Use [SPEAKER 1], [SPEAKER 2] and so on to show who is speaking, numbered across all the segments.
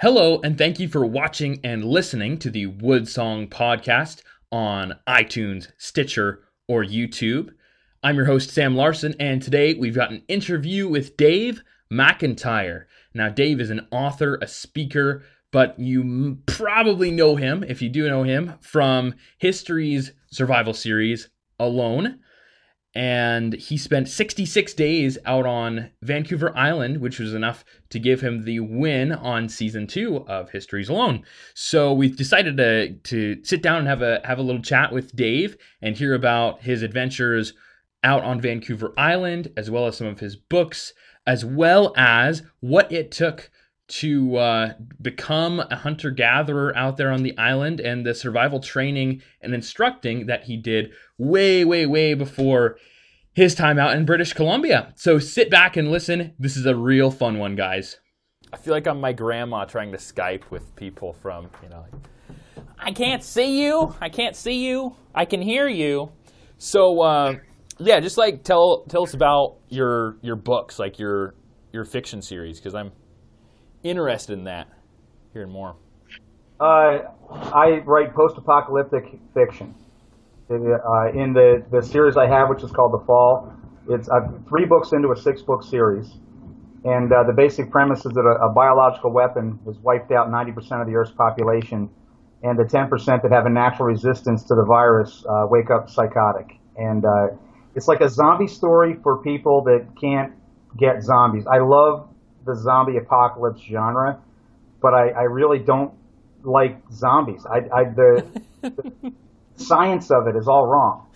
[SPEAKER 1] Hello, and thank you for watching and listening to the Woodsong Podcast on iTunes, Stitcher, or YouTube. I'm your host, Sam Larson, and today we've got an interview with Dave McIntyre. Now, Dave is an author, a speaker, but you probably know him, if you do know him, from History's survival series, Alone and he spent 66 days out on Vancouver Island, which was enough to give him the win on season two of History's Alone. So we've decided to to sit down and have a have a little chat with Dave and hear about his adventures out on Vancouver Island, as well as some of his books, as well as what it took to uh, become a hunter gatherer out there on the island and the survival training and instructing that he did way, way, way before his time out in British Columbia. So sit back and listen. This is a real fun one, guys.
[SPEAKER 2] I feel like I'm my grandma trying to Skype with people from, you know, I can't see you. I can't see you. I can hear you. So, uh, yeah, just like tell tell us about your your books, like your your fiction series, because I'm interested in that. Hearing more.
[SPEAKER 3] Uh, I write post-apocalyptic fiction. Uh, in the, the series I have, which is called The Fall, it's three books into a six-book series. And uh, the basic premise is that a, a, biological weapon has wiped out 90% of the Earth's population, and the 10% that have a natural resistance to the virus uh, wake up psychotic. And uh, it's like a zombie story for people that can't get zombies. I love the zombie apocalypse genre, but I, I really don't like zombies. I, I the, the science of it is all wrong.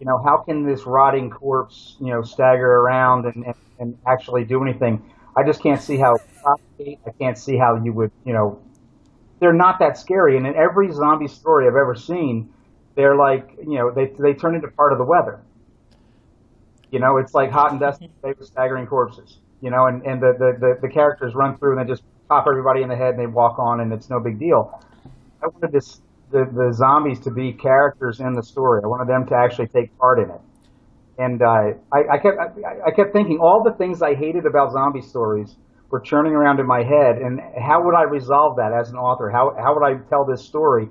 [SPEAKER 3] You know, how can this rotting corpse, you know, stagger around and, and, and actually do anything? I just can't see how. I can't see how you would, you know, they're not that scary. And in every zombie story I've ever seen, they're like, you know, they they turn into part of the weather. You know, it's like hot and dusty, they were staggering corpses you know, and, and the, the, the, the characters run through and they just pop everybody in the head and they walk on and it's no big deal. I wanted this, the, the zombies to be characters in the story. I wanted them to actually take part in it. And uh, I, I kept I, I kept thinking all the things I hated about zombie stories were churning around in my head, and how would I resolve that as an author? How how would I tell this story?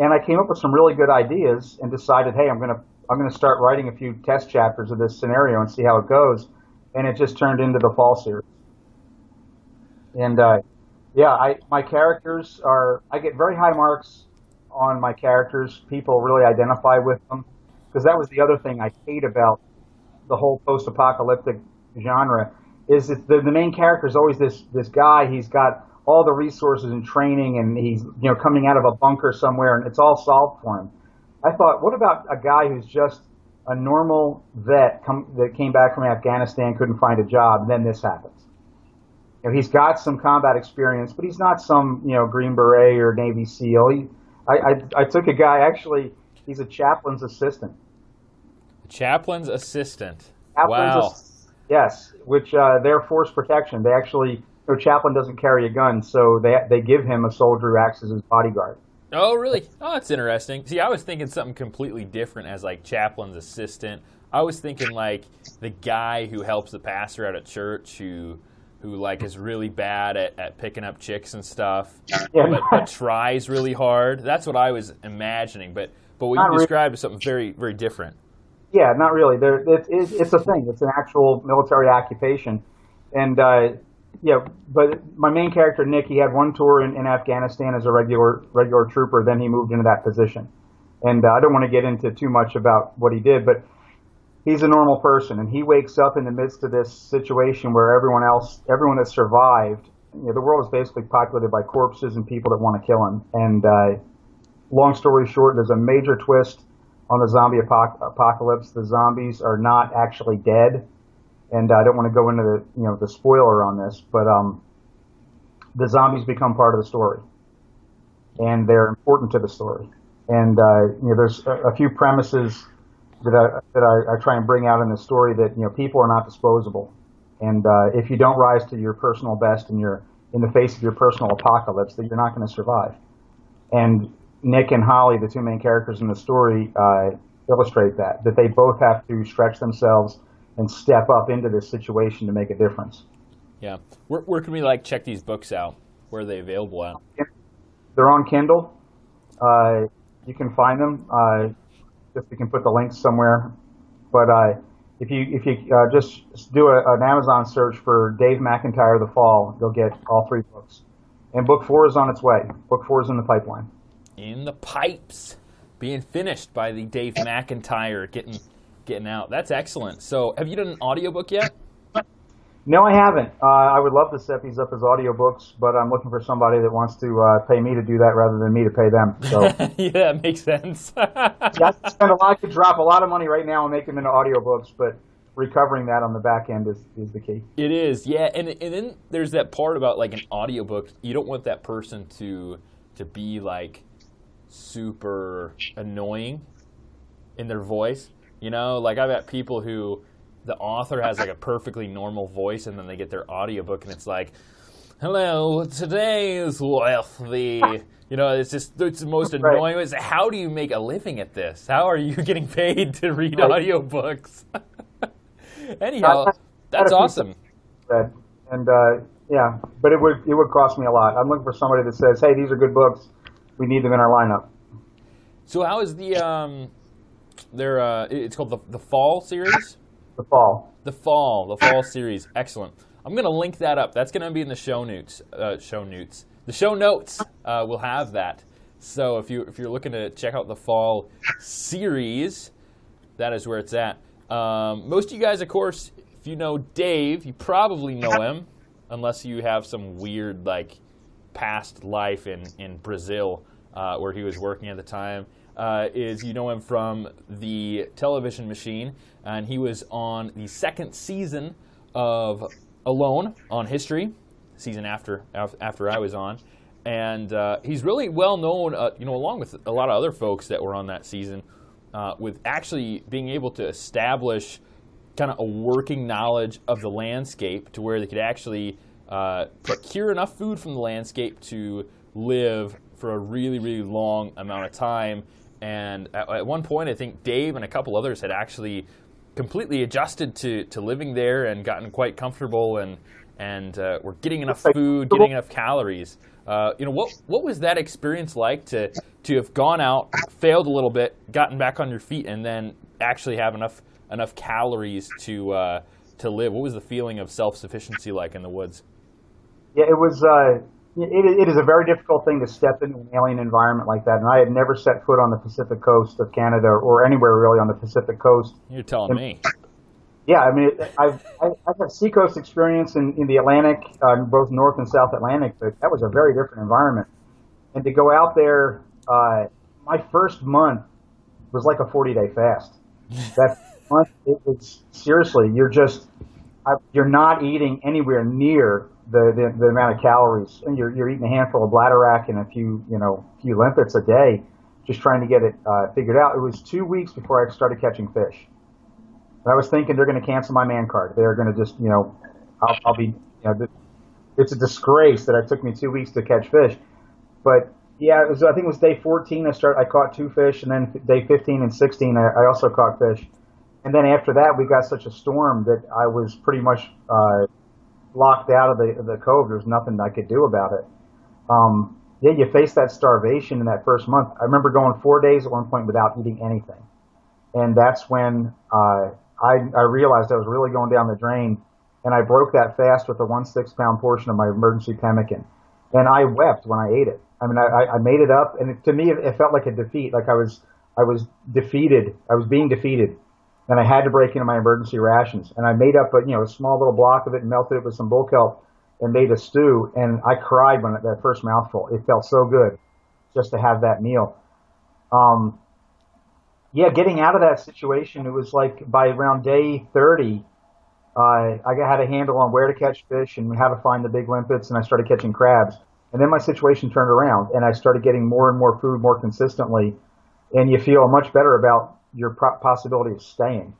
[SPEAKER 3] And I came up with some really good ideas and decided, hey, I'm gonna I'm gonna start writing a few test chapters of this scenario and see how it goes and it just turned into the fall series. And uh, yeah, I my characters are I get very high marks on my characters. People really identify with them because that was the other thing I hate about the whole post-apocalyptic genre is that the, the main character is always this this guy. He's got all the resources and training, and he's you know coming out of a bunker somewhere, and it's all solved for him. I thought, what about a guy who's just a normal vet come, that came back from Afghanistan couldn't find a job, and then this happens. You know, he's got some combat experience, but he's not some you know Green Beret or Navy SEAL. He, I, I, I took a guy actually. He's a chaplain's assistant.
[SPEAKER 2] A chaplain's assistant. Chaplain's wow.
[SPEAKER 3] yes, which uh, they're force protection. They actually, their chaplain doesn't carry a gun, so they they give him a soldier who acts as his bodyguard.
[SPEAKER 2] Oh, really? Oh, that's interesting. See, I was thinking something completely different as like chaplain's assistant. I was thinking like the guy who helps the pastor out at church who who like is really bad at, at picking up chicks and stuff, but, but, tries really hard. That's what I was imagining. But but what not you described really. is something very very different.
[SPEAKER 3] Yeah, not really. There, it, it, it's a thing. It's an actual military occupation, and uh, yeah, but my main character Nick, he had one tour in, in Afghanistan as a regular regular trooper. Then he moved into that position, and uh, I don't want to get into too much about what he did, but he's a normal person, and he wakes up in the midst of this situation where everyone else, everyone that survived, you know, the world is basically populated by corpses and people that want to kill him. And uh, long story short, there's a major twist on the zombie apoc- apocalypse. The zombies are not actually dead and I don't want to go into the you know the spoiler on this, but um, the zombies become part of the story, and they're important to the story. And uh, you know, there's a, a few premises that I that I, I, try and bring out in the story that you know people are not disposable, and uh, if you don't rise to your personal best in your in the face of your personal apocalypse, that you're not going to survive. And Nick and Holly, the two main characters in the story, uh, illustrate that that they both have to stretch themselves and step up into this situation to make a difference.
[SPEAKER 2] Yeah. Where, where can we like check these books out? where are they available at?
[SPEAKER 3] They're on Kindle. Uh, you can find them. Uh, if we can put the links somewhere, but uh, if you if you uh, just do a, an Amazon search for Dave McIntyre The Fall, you'll get all three books. And book four is on its way. Book four is in the pipeline.
[SPEAKER 2] In the pipes, being finished by the Dave McIntyre getting getting out. That's excellent. So, have you done an audiobook yet?
[SPEAKER 3] No, I haven't. Uh, I would love to set these up as audiobooks, but I'm looking for somebody that wants to uh, pay me to do that rather than me to pay them. So
[SPEAKER 2] yeah, that makes sense.
[SPEAKER 3] yeah, I spend a lot. I could drop a lot of money right now and make them into audiobooks, but recovering that on the back end is, is the key.
[SPEAKER 2] It is, yeah. And and then there's that part about like an audiobook. You don't want that person to to be like super annoying in their voice. You know, like I've had people who the author has like a perfectly normal voice and then they get their audiobook and it's like hello today is with the you know it's just it's the most annoying right. how do you make a living at this? How are you getting paid to read right. audiobooks? Anyhow that's awesome.
[SPEAKER 3] and uh, yeah but it would it would cost me a lot. I'm looking for somebody that says hey these are good books. We need them in our lineup.
[SPEAKER 2] So how is the um their uh it's called the, the fall series
[SPEAKER 3] the fall.
[SPEAKER 2] The fall, the fall series, excellent. I'm going to link that up. That's going to be in the show notes. Uh, show notes. The show notes uh, will have that. So if you if you're looking to check out the fall series, that is where it's at. Um, most of you guys, of course, if you know Dave, you probably know him, unless you have some weird like past life in in Brazil uh, where he was working at the time uh, is you know him from the television machine, and he was on the second season of Alone on History, season after after I was on, and uh, he's really well known, uh, you know, along with a lot of other folks that were on that season, uh, with actually being able to establish kind of a working knowledge of the landscape to where they could actually uh, procure enough food from the landscape to live for a really, really long amount of time and at, at, one point, I think Dave and a couple others had actually completely adjusted to, to living there and gotten quite comfortable and and uh, were getting enough food, getting enough calories. Uh, you know, what what was that experience like to to have gone out, failed a little bit, gotten back on your feet, and then actually have enough enough calories to uh, to live? What was the feeling of self sufficiency like in the woods?
[SPEAKER 3] Yeah, it was uh, it, it is a very difficult thing to step into an alien environment like that. And I had never set foot on the Pacific coast of Canada or anywhere really on the Pacific coast.
[SPEAKER 2] You're telling
[SPEAKER 3] and,
[SPEAKER 2] me.
[SPEAKER 3] Yeah, I mean, I've, I've had seacoast experience in, in the Atlantic, uh, both North and South Atlantic, but that was a very different environment. And to go out there, uh, my first month was like a 40 day fast. that month, it was seriously, you're just, you're not eating anywhere near the, the, the amount of calories, and you're, you're eating a handful of bladderwrack and a few, you know, few limpets a day, just trying to get it uh, figured out. It was two weeks before I started catching fish. And I was thinking they're going to cancel my man card. They're going to just, you know, I'll, I'll be, you know, it's a disgrace that it took me two weeks to catch fish. But yeah, it was, I think it was day 14. I start, I caught two fish, and then day 15 and 16, I, I also caught fish. And then after that, we got such a storm that I was pretty much uh, locked out of the the cove. There's nothing I could do about it. Um, yeah, you face that starvation in that first month. I remember going four days at one point without eating anything, and that's when uh, I I realized I was really going down the drain, and I broke that fast with a one six pound portion of my emergency pemmican, and I wept when I ate it. I mean, I, I made it up, and it, to me, it felt like a defeat. Like I was I was defeated. I was being defeated and I had to break into my emergency rations. And I made up a you know a small little block of it and melted it with some bull kelp and made a stew. And I cried when that first mouthful. It felt so good just to have that meal. Um, yeah, getting out of that situation, it was like by around day 30, uh, I had a handle on where to catch fish and how to find the big limpets, and I started catching crabs. And then my situation turned around, and I started getting more and more food more consistently, and you feel much better about your possibility of staying.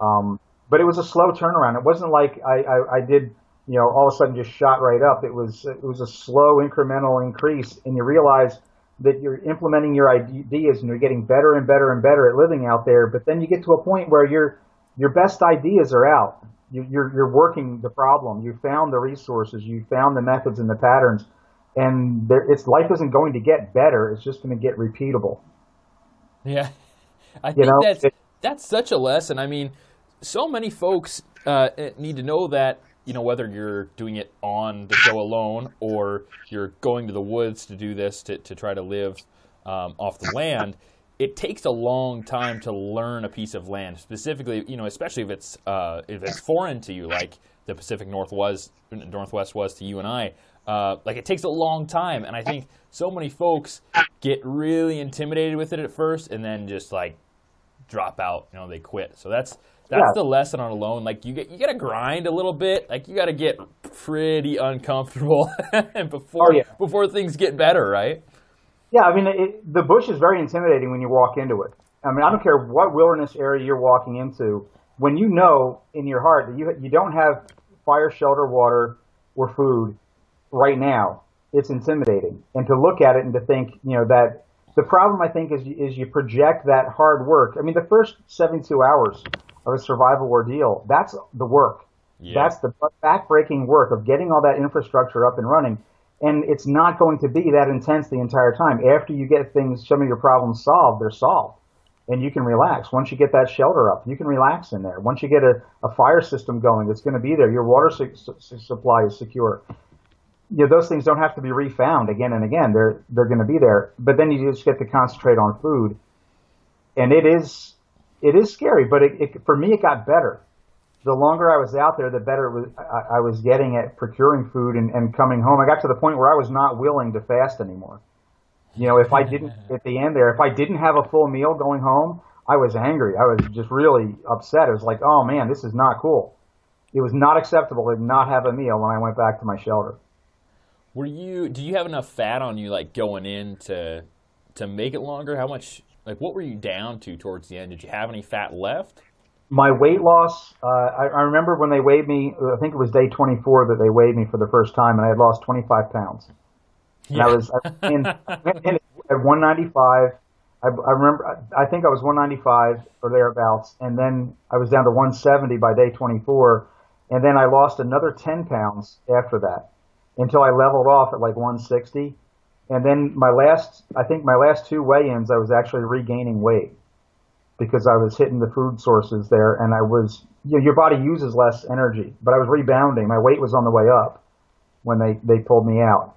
[SPEAKER 3] Um, but it was a slow turnaround. It wasn't like I, I, I did, you know, all of a sudden just shot right up. It was it was a slow incremental increase, and you realize that you're implementing your ideas and you're getting better and better and better at living out there. But then you get to a point where your your best ideas are out, You, you're you're working the problem. You found the resources. You found the methods and the patterns, and there, it's life isn't going to get better. It's just going to get repeatable.
[SPEAKER 2] Yeah, I think
[SPEAKER 3] know,
[SPEAKER 2] that's that's such a lesson. I mean, so many folks uh, need to know that you know whether you're doing it on the show alone or you're going to the woods to do this to, to try to live um, off the land. It takes a long time to learn a piece of land, specifically, you know, especially if it's uh, if it's foreign to you, like the Pacific Northwest Northwest was to you and I. Uh, like it takes a long time, and I think so many folks get really intimidated with it at first, and then just like drop out. You know, they quit. So that's that's
[SPEAKER 3] Yeah.
[SPEAKER 2] the lesson on Alone. Like you get you got to grind a little bit. Like you got to get pretty uncomfortable and before
[SPEAKER 3] Oh, yeah.
[SPEAKER 2] before things get better, right?
[SPEAKER 3] Yeah, I mean, it, the bush is very intimidating when you walk into it. I mean, I don't care what wilderness area you're walking into. When you know in your heart that you you don't have fire, shelter, water, or food right now, it's intimidating. And to look at it and to think, you know, that the problem I think is is you project that hard work. I mean, the first 72 hours of a survival ordeal, that's the work.
[SPEAKER 2] Yeah.
[SPEAKER 3] That's the backbreaking work of getting all that infrastructure up and running. And it's not going to be that intense the entire time. After you get things, some of your problems solved, they're solved. And you can relax. Once you get that shelter up, you can relax in there. Once you get a, a fire system going, it's going to be there. Your water su- su- supply is secure. You know, those things don't have to be refound again and again. They're, they're going to be there. But then you just get to concentrate on food. And it is, it is scary, but it, it, for me, it got better the longer I was out there, the better it was, I, I was getting at procuring food and, and coming home. I got to the point where I was not willing to fast anymore. You know, if I didn't, at the end there, if I didn't have a full meal going home, I was angry. I was just really upset. It was like, oh man, this is not cool. It was not acceptable to not have a meal when I went back to my shelter.
[SPEAKER 2] Were you? Do you have enough fat on you, like going in to to make it longer? How much? Like, what were you down to towards the end? Did you have any fat left?
[SPEAKER 3] my weight loss, uh, I, I remember when they weighed me, I think it was day 24 that they weighed me for the first time, and I had lost 25 pounds. And I was in at 195. I, I remember, I think I was 195 or thereabouts, and then I was down to 170 by day 24, and then I lost another 10 pounds after that until I leveled off at like 160. And then my last, I think my last two weigh-ins, I was actually regaining weight because I was hitting the food sources there, and I was, you know, your body uses less energy, but I was rebounding. My weight was on the way up when they they pulled me out.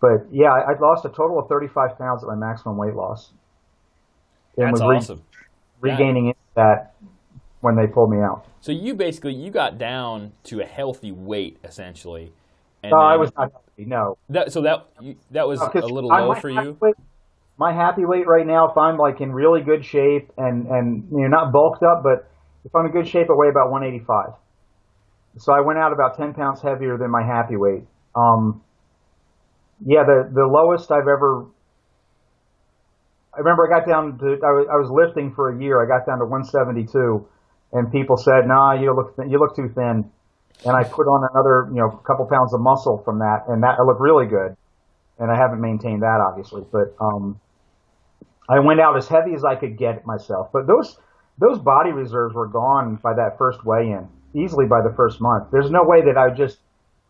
[SPEAKER 3] But yeah, I, I lost a total of 35 pounds at my maximum weight loss. And
[SPEAKER 2] That's
[SPEAKER 3] was re-
[SPEAKER 2] awesome.
[SPEAKER 3] regaining that when they pulled me out.
[SPEAKER 2] So you basically you got down to a healthy weight essentially.
[SPEAKER 3] No, I was not healthy. No,
[SPEAKER 2] That, so that that was
[SPEAKER 3] No,
[SPEAKER 2] a little low for you.
[SPEAKER 3] weight- my happy weight right now, if I'm like in really good shape and and you know not bulked up, but if I'm in good shape, I weigh about 185. So I went out about 10 pounds heavier than my happy weight. Um, yeah, the the lowest I've ever. I remember I got down to I was, I was lifting for a year. I got down to 172, and people said, "Nah, you look thin, you look too thin." And I put on another you know couple pounds of muscle from that, and that I look really good and I haven't maintained that obviously. But um, I went out as heavy as I could get myself. But those those body reserves were gone by that first weigh-in, easily by the first month. There's no way that I just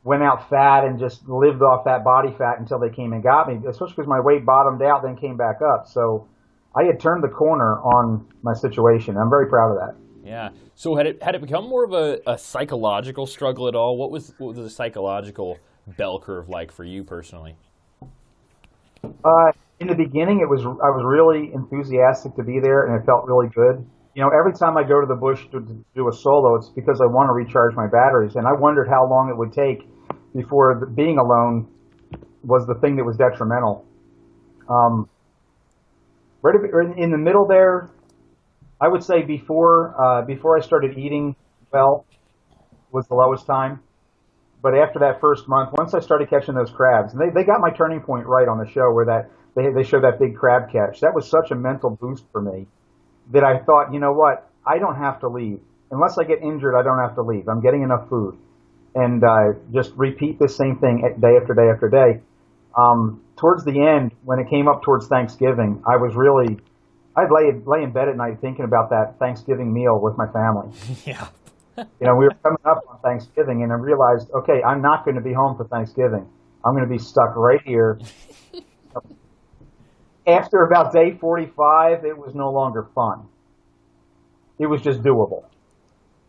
[SPEAKER 3] went out fat and just lived off that body fat until they came and got me, especially because my weight bottomed out, then came back up. So I had turned the corner on my situation. I'm very proud of that.
[SPEAKER 2] Yeah. So had it had it become more of a, a psychological struggle at all? What was what was the psychological bell curve like for you personally?
[SPEAKER 3] Uh, in the beginning, it was I was really enthusiastic to be there, and it felt really good. You know, every time I go to the bush to, to do a solo, it's because I want to recharge my batteries, and I wondered how long it would take before the, being alone was the thing that was detrimental. Um, right in the middle there, I would say before uh, before I started eating well was the lowest time but after that first month, once I started catching those crabs, and they, they got my turning point right on the show where that they they show that big crab catch. That was such a mental boost for me that I thought, you know what, I don't have to leave unless I get injured. I don't have to leave. I'm getting enough food, and uh, just repeat the same thing day after day after day. Um, towards the end, when it came up towards Thanksgiving, I was really I'd lay lay in bed at night thinking about that Thanksgiving meal with my family.
[SPEAKER 2] yeah.
[SPEAKER 3] you know, we were coming up on Thanksgiving, and I realized, okay, I'm not going to be home for Thanksgiving. I'm going to be stuck right here. After about day 45, it was no longer fun. It was just doable.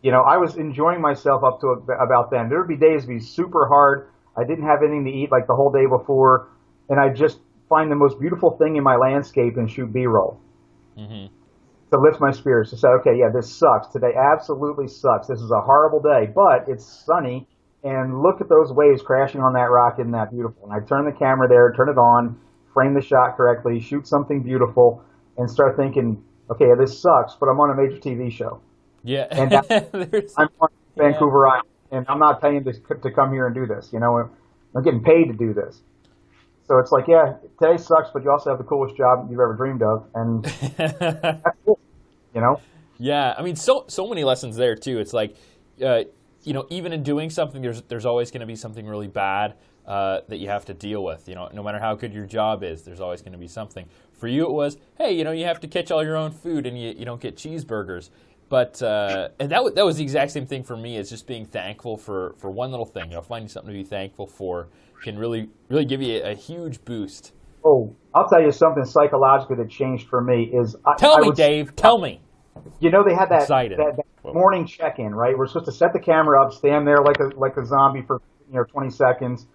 [SPEAKER 3] You know, I was enjoying myself up to about then. There would be days be super hard. I didn't have anything to eat like the whole day before, and I'd just find the most beautiful thing in my landscape and shoot B-roll. Mm-hmm to lift my spirits to say, okay, yeah, this sucks. Today absolutely sucks. This is a horrible day, but it's sunny and look at those waves crashing on that rock. Isn't that beautiful? And I turn the camera there, turn it on, frame the shot correctly, shoot something beautiful, and start thinking, okay, yeah, this sucks, but I'm on a major TV show.
[SPEAKER 2] Yeah.
[SPEAKER 3] and I'm on Vancouver yeah. Island, and I'm not paying to, to come here and do this. You know, I'm getting paid to do this. So it's like, yeah, today sucks, but you also have the coolest job you've ever dreamed of, and that's cool, you know.
[SPEAKER 2] Yeah, I mean, so so many lessons there too. It's like, uh, you know, even in doing something, there's there's always going to be something really bad uh, that you have to deal with. You know, no matter how good your job is, there's always going to be something. For you, it was, hey, you know, you have to catch all your own food, and you you don't get cheeseburgers. But uh, and that w- that was the exact same thing for me. Is just being thankful for for one little thing. You know, finding something to be thankful for can really really give you a, huge boost.
[SPEAKER 3] Oh, I'll tell you something psychologically that changed for me is.
[SPEAKER 2] I, tell I me, Dave. Tell me.
[SPEAKER 3] You know they had that, that, that morning check-in, right? We're supposed to set the camera up, stand there like a like a zombie for you know 20 seconds.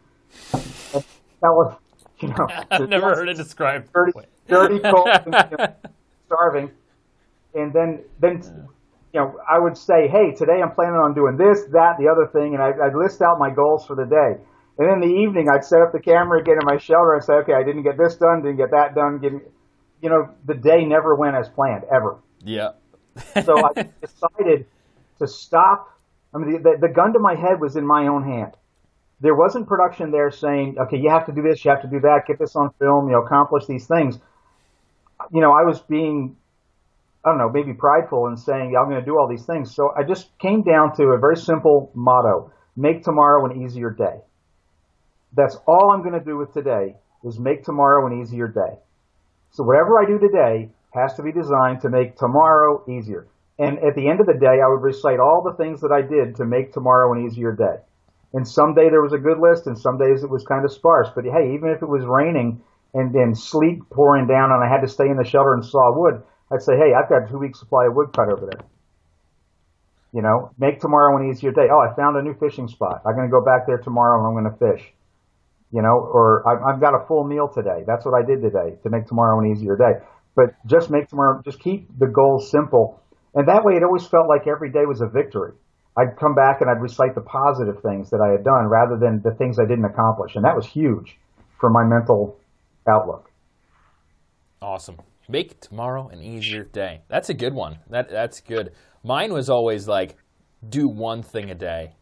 [SPEAKER 3] that was, you know,
[SPEAKER 2] I've never heard it described.
[SPEAKER 3] Dirty, dirty cold, and, you know, starving, and then then you know I would say, hey, today I'm planning on doing this, that, the other thing, and I, I'd list out my goals for the day. And in the evening, I'd set up the camera again in my shelter and say, okay, I didn't get this done, didn't get that done. You know, the day never went as planned, ever.
[SPEAKER 2] Yeah.
[SPEAKER 3] so I decided to stop. I mean, the, the, gun to my head was in my own hand. There wasn't production there saying, okay, you have to do this, you have to do that, get this on film, you know, accomplish these things. You know, I was being, I don't know, maybe prideful in saying, yeah, I'm going to do all these things. So I just came down to a very simple motto make tomorrow an easier day. That's all I'm going to do with today is make tomorrow an easier day. So whatever I do today has to be designed to make tomorrow easier. And at the end of the day, I would recite all the things that I did to make tomorrow an easier day. And some day there was a good list, and some days it was kind of sparse. But hey, even if it was raining and then sleet pouring down, and I had to stay in the shelter and saw wood, I'd say, hey, I've got two weeks supply of wood cut over there. You know, make tomorrow an easier day. Oh, I found a new fishing spot. I'm going to go back there tomorrow and I'm going to fish you know, or I've got a full meal today. That's what I did today to make tomorrow an easier day. But just make tomorrow, just keep the goals simple. And that way it always felt like every day was a victory. I'd come back and I'd recite the positive things that I had done rather than the things I didn't accomplish. And that was huge for my mental outlook.
[SPEAKER 2] Awesome. Make tomorrow an easier day. That's a good one. That that's good. Mine was always like do one thing a day.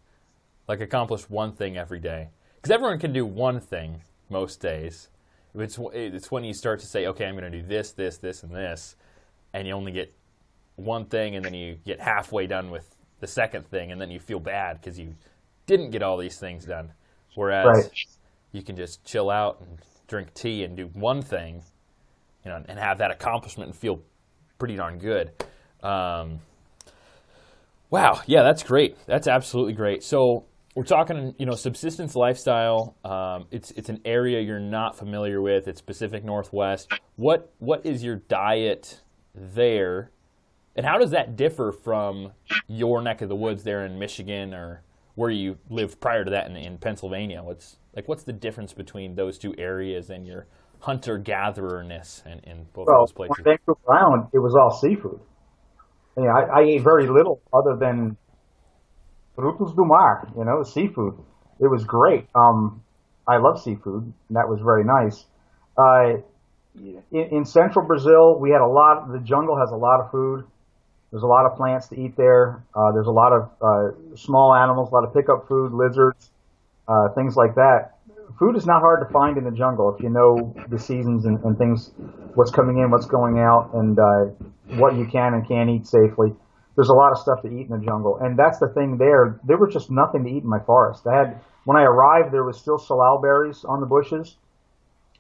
[SPEAKER 2] Like accomplish one thing every day because everyone can do one thing most days. It's it's when you start to say, okay, I'm going to do this, this, this, and this, and you only get one thing, and then you get halfway done with the second thing, and then you feel bad because you didn't get all these things done. Whereas right. you can just chill out and drink tea and do one thing, you know, and have that accomplishment and feel pretty darn good. Um, wow, yeah, that's great. That's absolutely great. So we're talking, you know, subsistence lifestyle. Um, it's it's an area you're not familiar with. It's Pacific Northwest. What what is your diet there, and how does that differ from your neck of the woods there in Michigan or where you lived prior to that in, in Pennsylvania? What's like what's the difference between those two areas and your hunter gathererness in, in both well, those places?
[SPEAKER 3] Vancouver Island, it was all seafood. I, mean, I, I ate very little other than frutos do mar, you know, seafood. It was great. Um, I love seafood, that was very nice. Uh, in, in central Brazil, we had a lot. The jungle has a lot of food. There's a lot of plants to eat there. Uh, there's a lot of uh, small animals, a lot of pickup food, lizards, uh, things like that. Food is not hard to find in the jungle if you know the seasons and, and things, what's coming in, what's going out, and uh, what you can and can't eat safely there's a lot of stuff to eat in the jungle. And that's the thing there. There was just nothing to eat in my forest. I had, when I arrived, there was still salal berries on the bushes.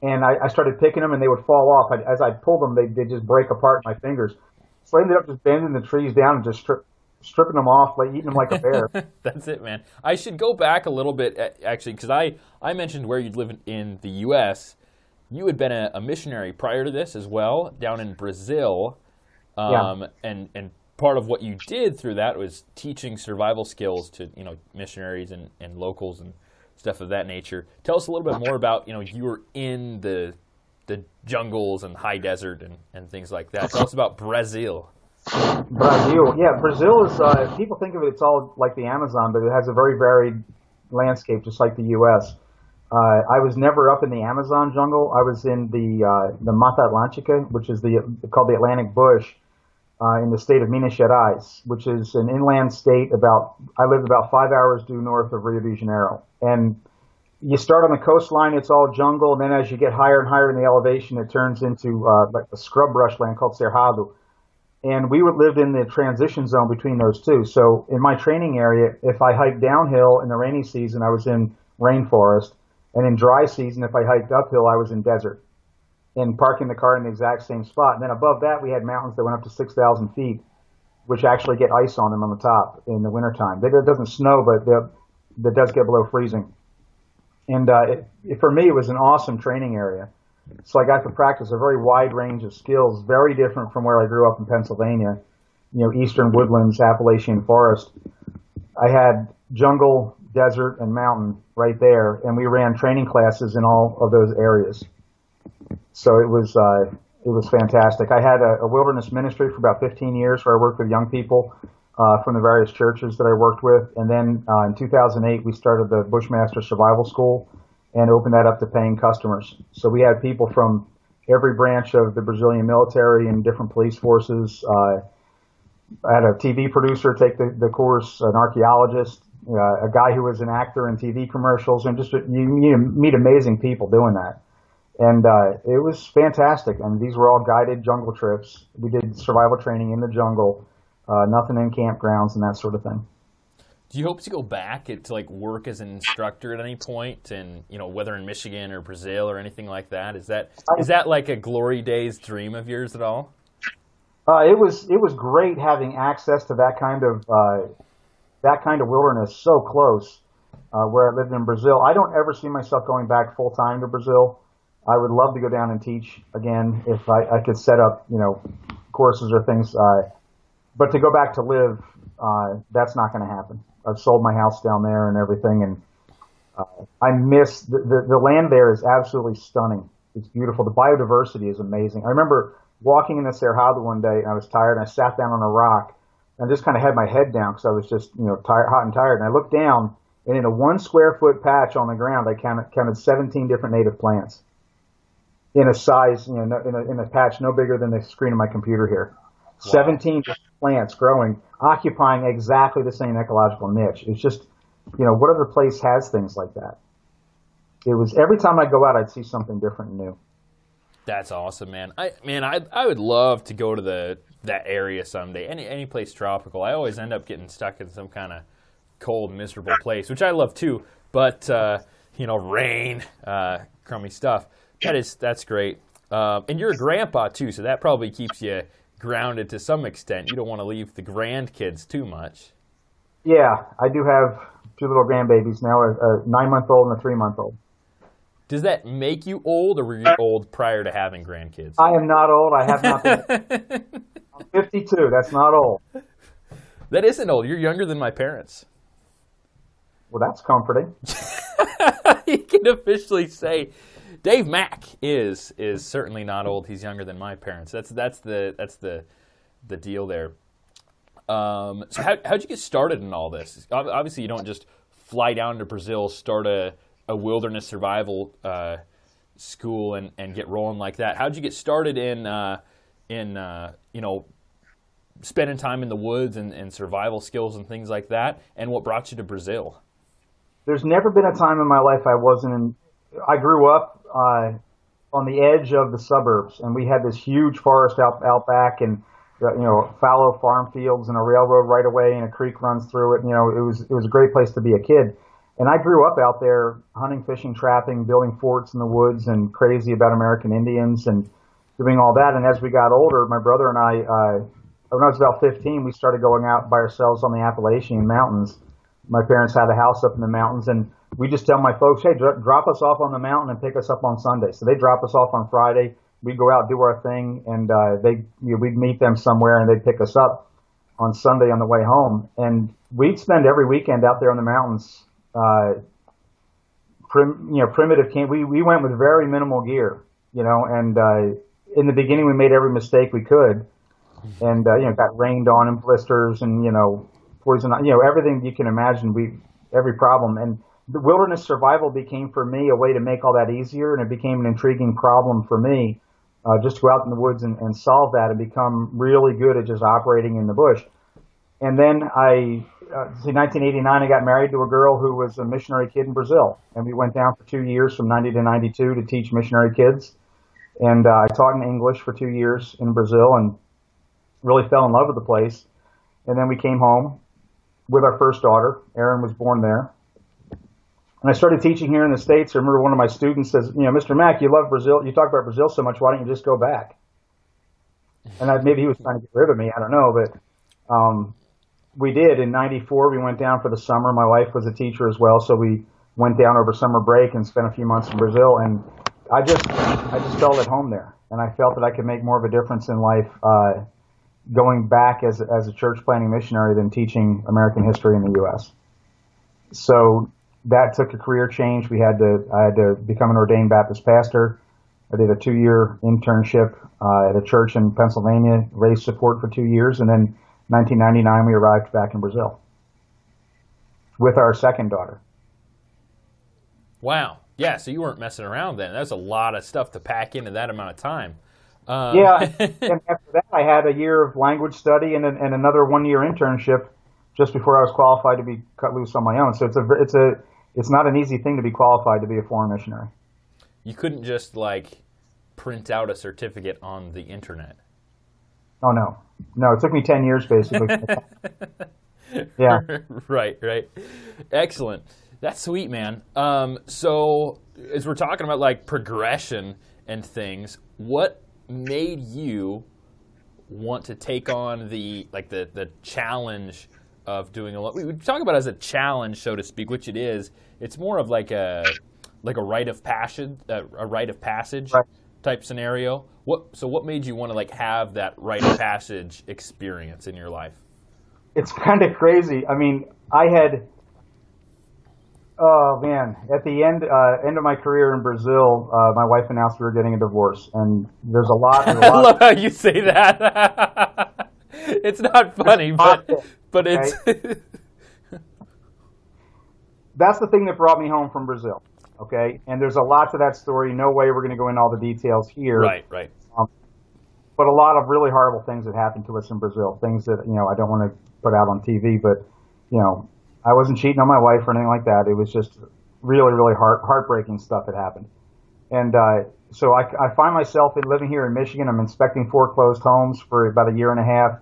[SPEAKER 3] And I, I started picking them and they would fall off. I, as I pulled them, they, they just break apart in my fingers. So I ended up just bending the trees down and just strip, stripping them off, like eating them like a bear.
[SPEAKER 2] That's it, man. I should go back a little bit, actually, because I, I mentioned where you'd live in the U.S. You had been a, a missionary prior to this as well, down in Brazil. Um, yeah. and, and part of what you did through that was teaching survival skills to you know missionaries and, and locals and stuff of that nature. Tell us a little bit more about you know you were in the the jungles and high desert and, and things like that. Tell us about Brazil.
[SPEAKER 3] Brazil, yeah, Brazil is. Uh, people think of it, it's all like the Amazon, but it has a very varied landscape, just like the U.S. Uh, I was never up in the Amazon jungle. I was in the uh, the Mata Atlântica, which is the called the Atlantic Bush, uh, in the state of Minas Gerais, which is an inland state. About I lived about five hours due north of Rio de Janeiro, and you start on the coastline, it's all jungle, and then as you get higher and higher in the elevation, it turns into uh, like a scrub brush land called Cerrado. And we would live in the transition zone between those two. So in my training area, if I hiked downhill in the rainy season, I was in rainforest, and in dry season, if I hiked uphill, I was in desert. And parking the car in the exact same spot. And then above that, we had mountains that went up to 6,000 feet, which actually get ice on them on the top in the wintertime. It doesn't snow, but it does get below freezing. And uh, it, it, for me, it was an awesome training area. So I got to practice a very wide range of skills, very different from where I grew up in Pennsylvania, you know, eastern woodlands, Appalachian forest. I had jungle, desert, and mountain right there, and we ran training classes in all of those areas. So it was uh, it was fantastic. I had a, a wilderness ministry for about 15 years, where I worked with young people uh, from the various churches that I worked with. And then uh, in 2008, we started the Bushmaster Survival School and opened that up to paying customers. So we had people from every branch of the Brazilian military and different police forces. Uh, I had a TV producer take the, the course, an archaeologist, uh, a guy who was an actor in TV commercials, and just you, you meet amazing people doing that. And uh, it was fantastic. And these were all guided jungle trips. We did survival training in the jungle uh, nothing in campgrounds and that sort of thing.
[SPEAKER 2] Do you hope to go back to like work as an instructor at any point, and you know whether in Michigan or Brazil or anything like that? Is that is that like a glory days dream of yours at all?
[SPEAKER 3] Uh, it was it was great having access to that kind of uh, that kind of wilderness so close. Uh, where I lived in Brazil, I don't ever see myself going back full time to Brazil. I would love to go down and teach again if I, I could set up you know courses or things. Uh, but to go back to live, uh, that's not going to happen. I've sold my house down there and everything, and uh, I miss the, the the land there is absolutely stunning. It's beautiful. The biodiversity is amazing. I remember walking in the Cerrado one day, and I was tired, and I sat down on a rock and just kind of had my head down because I was just you know tired, hot and tired. And I looked down, and in a one square foot patch on the ground, I counted counted 17 different native plants in a size, you know, in a, in a patch no bigger than the screen of my computer here. Wow. 17 plants growing, occupying exactly the same ecological niche. It's just, you know, what other place has things like that? It was every time I go out, I'd see something different and new.
[SPEAKER 2] That's awesome, man. I man, I I would love to go to the that area someday. Any any place tropical. I always end up getting stuck in some kind of cold, miserable place, which I love too. But uh, you know, rain, uh, crummy stuff. That is that's great. Uh, and you're a grandpa too, so that probably keeps you grounded to some extent. You don't want to leave the grandkids too much.
[SPEAKER 3] Yeah, I do have two little grandbabies now, a, a nine month old and a three month old.
[SPEAKER 2] Does that make you old, or were you old prior to having grandkids?
[SPEAKER 3] I am not old. I have not been. I'm 52. That's not old.
[SPEAKER 2] That isn't old. You're younger than my parents.
[SPEAKER 3] Well, that's comforting.
[SPEAKER 2] you can officially say Dave Mack is is certainly not old. He's younger than my parents. That's that's the that's the the deal there. Um, so how how'd you get started in all this? Obviously, you don't just fly down to Brazil, start a, a wilderness survival uh, school, and, and get rolling like that. How'd you get started in uh, in uh, you know spending time in the woods and, and survival skills and things like that? And what brought you to Brazil?
[SPEAKER 3] There's never been a time in my life I wasn't in. I grew up uh, on the edge of the suburbs, and we had this huge forest out out back, and uh, you know fallow farm fields and a railroad right away, and a creek runs through it. You know, it was it was a great place to be a kid. And I grew up out there hunting, fishing, trapping, building forts in the woods, and crazy about American Indians and doing all that. And as we got older, my brother and I uh, when I was about 15, we started going out by ourselves on the Appalachian Mountains. My parents had a house up in the mountains, and we just tell my folks, hey, dr- drop us off on the mountain and pick us up on Sunday. So they drop us off on Friday. We go out, do our thing, and uh, they you know, we'd meet them somewhere, and they'd pick us up on Sunday on the way home. And we'd spend every weekend out there on the mountains. Uh, prim, you know, primitive camp. We we went with very minimal gear, you know, and uh, in the beginning we made every mistake we could, and uh, you know, got rained on and blisters and you know, poison, you know, everything you can imagine. We every problem and the wilderness survival became for me a way to make all that easier, and it became an intriguing problem for me. Uh, just to go out in the woods and, and solve that and become really good at just operating in the bush. And then I, uh, see, 1989, I got married to a girl who was a missionary kid in Brazil, and we went down for two years from 90 to 92 to teach missionary kids. And uh, I taught in English for two years in Brazil, and really fell in love with the place. And then we came home with our first daughter. Erin was born there. And I started teaching here in the States. I remember one of my students says, you know, Mr. Mack, you love Brazil. You talk about Brazil so much. Why don't you just go back? And I, maybe he was trying to get rid of me. I don't know. But um, we did. In 94, we went down for the summer. My wife was a teacher as well. So we went down over summer break and spent a few months in Brazil. And I just, I just felt at home there. And I felt that I could make more of a difference in life uh, going back as, as a church planting missionary than teaching American history in the U.S. So that took a career change. We had to I had to become an ordained Baptist pastor. I did a two year internship uh, at a church in Pennsylvania, raised support for two years, and then 1999 we arrived back in Brazil with our second daughter.
[SPEAKER 2] Wow. Yeah, so you weren't messing around then. That's a lot of stuff to pack into that amount of time.
[SPEAKER 3] Um, yeah, and after that, I had a year of language study and, and another one year internship just before I was qualified to be cut loose on my own. So it's a it's a it's not an easy thing to be qualified to be a foreign missionary.
[SPEAKER 2] You couldn't just like print out a certificate on the internet.
[SPEAKER 3] Oh no, no! It took me ten years basically. yeah.
[SPEAKER 2] right. Right. Excellent. That's sweet, man. Um, so as we're talking about like progression and things, what made you want to take on the like the the challenge of doing a lot. We talk about it as a challenge, so to speak, which it is. It's more of like a like a rite of passage, a, a rite of passage right. type scenario. What so what made you want to like have that rite of passage experience in your life?
[SPEAKER 3] It's kind of crazy. I mean, I had Oh man! At the end uh, end of my career in Brazil, uh, my wife announced we were getting a divorce, and there's a lot. There's a lot
[SPEAKER 2] I love how you say that. it's not funny, but but it's.
[SPEAKER 3] That's the thing that brought me home from Brazil. Okay, and there's a lot to that story. No way we're going to go into all the details here.
[SPEAKER 2] Right, right. Um,
[SPEAKER 3] but a lot of really horrible things that happened to us in Brazil. Things that you know I don't want to put out on TV, but you know I wasn't cheating on my wife or anything like that. It was just really, really heart heartbreaking stuff that happened. And uh, so I, I find myself in living here in Michigan. I'm inspecting foreclosed homes for about a year and a half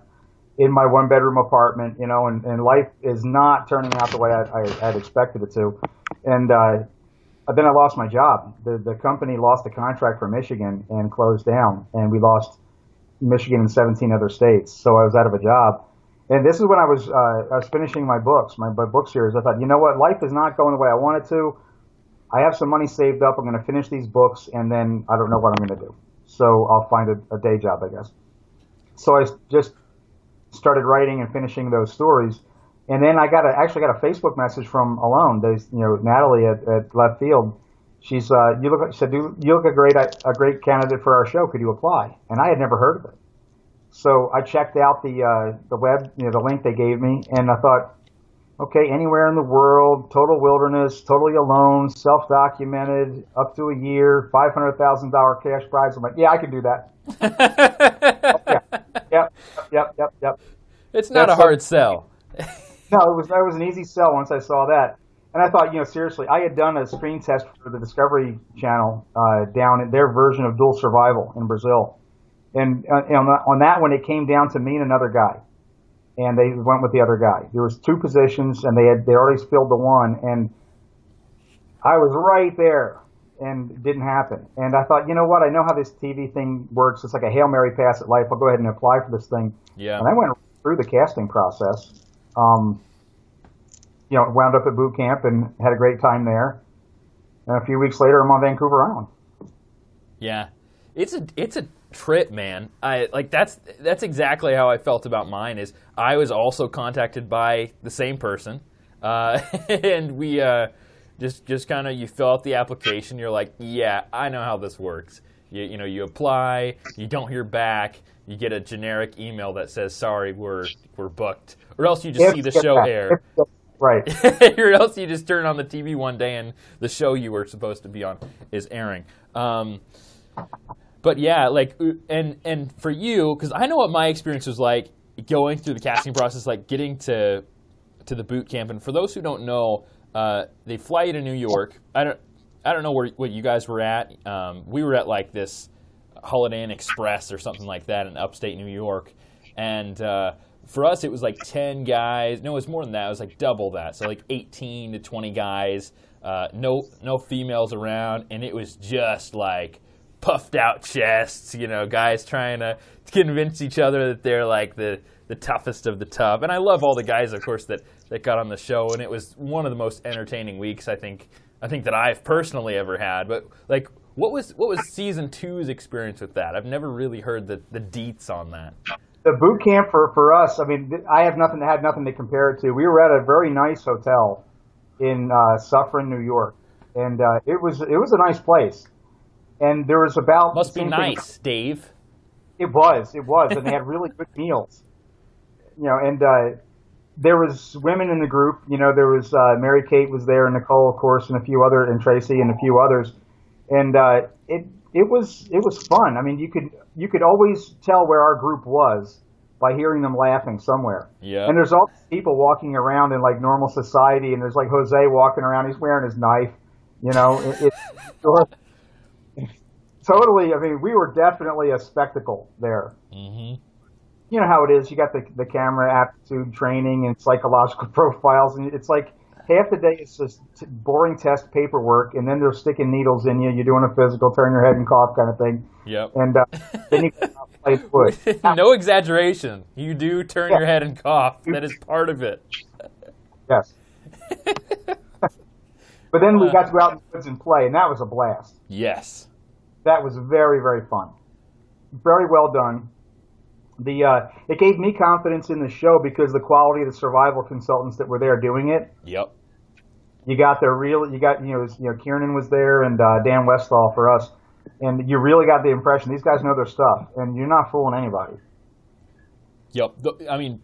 [SPEAKER 3] in my one bedroom apartment, you know, and, and life is not turning out the way I, I had expected it to. And uh, then I lost my job. The, the company lost a contract for Michigan and closed down, and we lost Michigan and 17 other states. So I was out of a job. And this is when I was uh, I was finishing my books, my, my book series. I thought, you know what, life is not going the way I want it to. I have some money saved up. I'm going to finish these books, and then I don't know what I'm going to do. So I'll find a, a day job, I guess. So I just started writing and finishing those stories. And then I got a, actually got a Facebook message from Alone, they, you know, Natalie at, at Leftfield. She's, uh, you look, she said, you look a great, a great candidate for our show. Could you apply? And I had never heard of it. So I checked out the, uh, the web, you know, the link they gave me, and I thought, okay, anywhere in the world, total wilderness, totally alone, self-documented, up to a year, $500,000 cash prize. I'm like, yeah, I can do that. yep, yep, yep.
[SPEAKER 2] It's not That's a hard sell.
[SPEAKER 3] no, it was that was an easy sell once I saw that. And I thought, you know, seriously, I had done a screen test for the Discovery Channel uh, down at their version of Dual Survival in Brazil, and, uh, and on that one, it came down to me and another guy, and they went with the other guy. There was two positions, and they had they already filled the one, and I was right there, and didn't happen. And I thought, you know what? I know how this TV thing works. It's like a hail mary pass at life. I'll go ahead and apply for this thing.
[SPEAKER 2] Yeah.
[SPEAKER 3] And I went through the casting process. Um, you know, wound up at boot camp and had a great time there. And a few weeks later, I'm on Vancouver Island.
[SPEAKER 2] Yeah, it's a it's a trip, man. I like that's that's exactly how I felt about mine. Is I was also contacted by the same person, uh, and we uh, just just kind of you fill out the application. You're like, yeah, I know how this works. You you know you apply, you don't hear back, you get a generic email that says sorry, we're we're booked, or else you just see the show air.
[SPEAKER 3] Right.
[SPEAKER 2] or else you just turn on the TV one day and the show you were supposed to be on is airing. Um, but yeah, like, uh, and and for you, because I know what my experience was like going through the casting process, like getting to to the boot camp. And for those who don't know, uh, they fly you to New York. I don't I don't know where what you guys were at. Um, we were at like this Holiday Inn Express or something like that in upstate New York, and uh, for us it was like ten guys. No, it was more than that. It was like double that. So like eighteen to twenty guys. Uh, no no females around, and it was just like puffed out chests. You know, guys trying to convince each other that they're like the the toughest of the tough. And I love all the guys, of course, that that got on the show, and it was one of the most entertaining weeks I think I think that I've personally ever had. But like, what was what was season two's experience with that? I've never really heard the the deets on that.
[SPEAKER 3] the boot camp for, for us, I mean, I have nothing, had nothing to compare it to. We were at a very nice hotel in uh, Suffern, New York, and uh, it was it was a nice place. And there was about
[SPEAKER 2] Must be
[SPEAKER 3] same thing-
[SPEAKER 2] nice, Dave.
[SPEAKER 3] It was, it was, and they had really good meals. You know, and uh, there was women in the group. You know, there was uh, Mary Kate was there, and Nicole, of course, and a few other, and Tracy, and a few others. And uh, it it was it was fun. I mean, you could you could always tell where our group was by hearing them laughing somewhere.
[SPEAKER 2] Yeah.
[SPEAKER 3] And there's all these people walking around in like normal society, and there's like Jose walking around. He's wearing his knife. You know, it, it totally. I mean, we were definitely a spectacle there.
[SPEAKER 2] hmm
[SPEAKER 3] You know how it is. You got the the camera aptitude training and psychological profiles, and it's like half the day it's just boring test paperwork, and then they're sticking needles in you. You're doing a physical, turn your head and cough kind of thing,
[SPEAKER 2] Yep.
[SPEAKER 3] and uh, then you go out and play wood.
[SPEAKER 2] no exaggeration. You do turn
[SPEAKER 3] Yeah.
[SPEAKER 2] your head and cough. That is part of it.
[SPEAKER 3] Yes. but then we
[SPEAKER 2] Uh.
[SPEAKER 3] got to go out in the woods and play, and that was a blast.
[SPEAKER 2] Yes.
[SPEAKER 3] That was very, very fun. Very well done. The uh, it gave me confidence in the show because the quality of the survival consultants that were there doing it.
[SPEAKER 2] Yep.
[SPEAKER 3] You got the real, you got you know, you know, Kieran was there and uh, Dan Westall for us, and you really got the impression these guys know their stuff, and you're not fooling anybody.
[SPEAKER 2] Yep. The, I mean,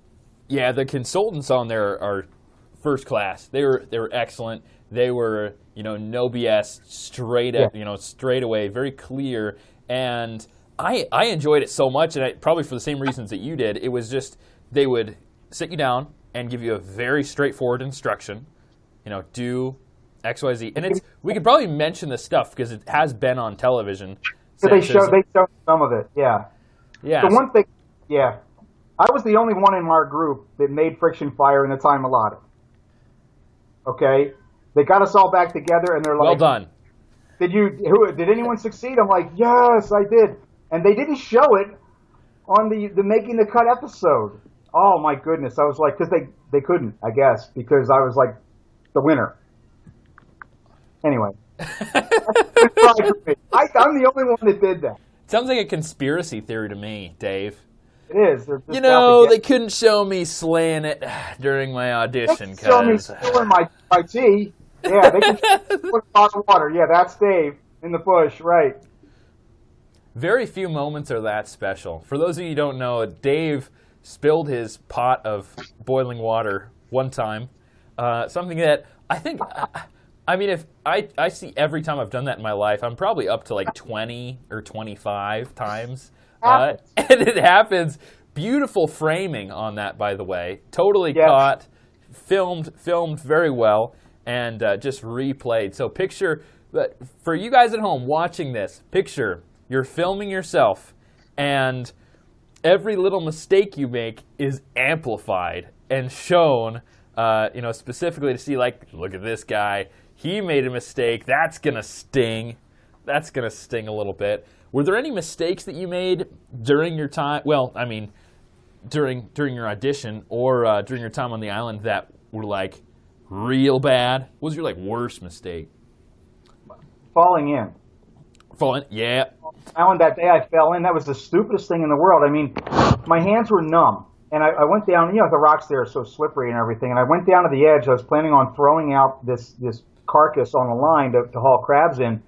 [SPEAKER 2] yeah, the consultants on there are first class. They were they were excellent. They were you know no BS, straight up,
[SPEAKER 3] Yeah.
[SPEAKER 2] you know straight away, very clear. And I I enjoyed it so much, and I, probably for the same reasons that you did. It was just they would sit you down and give you a very straightforward instruction. You know, do X Y Z, and it's we could probably mention this stuff because it has been on television.
[SPEAKER 3] So they show they showed some of it, yeah.
[SPEAKER 2] yeah.
[SPEAKER 3] The one thing, yeah, I was the only one in our group that made friction fire in the time allotted. Okay, they got us all back together, and they're like, well
[SPEAKER 2] done.
[SPEAKER 3] "Did you? Who? Did anyone succeed?" I'm like, "Yes, I did." And they didn't show it on the the making the cut episode. Oh my goodness! I was like, because they they couldn't, I guess, because I was like the winner. Anyway, I, I'm the only one that did that.
[SPEAKER 2] Sounds like a conspiracy theory to me, Dave.
[SPEAKER 3] It is.
[SPEAKER 2] You know, they couldn't show me slaying it during my audition
[SPEAKER 3] They show me spilling my, my tea. Yeah, they can put a pot of water. Yeah, that's Dave in the bush, right?
[SPEAKER 2] very few moments are that special. For those of you who don't know, Dave spilled his pot of boiling water one time. Uh, something that I think, I mean, if I, I see every time I've done that in my life, I'm probably up to like 20 or 25 times. Uh, and it happens. Beautiful framing on that, by the way. Totally
[SPEAKER 3] Yes.
[SPEAKER 2] caught, filmed, filmed very well, and uh, just replayed. So picture that for you guys at home watching this. Picture you're filming yourself, and every little mistake you make is amplified and shown. Uh, you know, specifically to see like, look at this guy. He made a mistake. That's gonna sting. that's gonna sting a little bit. Were there any mistakes that you made during your time? Well, I mean, during during your audition or uh, during your time on the island that were like real bad? What was your like worst mistake?
[SPEAKER 3] Falling in.
[SPEAKER 2] Falling, yeah.
[SPEAKER 3] Island that day I fell in. That was the stupidest thing in the world. I mean, my hands were numb, and I, I went down. You know, the rocks there are so slippery and everything. And I went down to the edge. I was planning on throwing out this this carcass on the line to, to haul crabs in,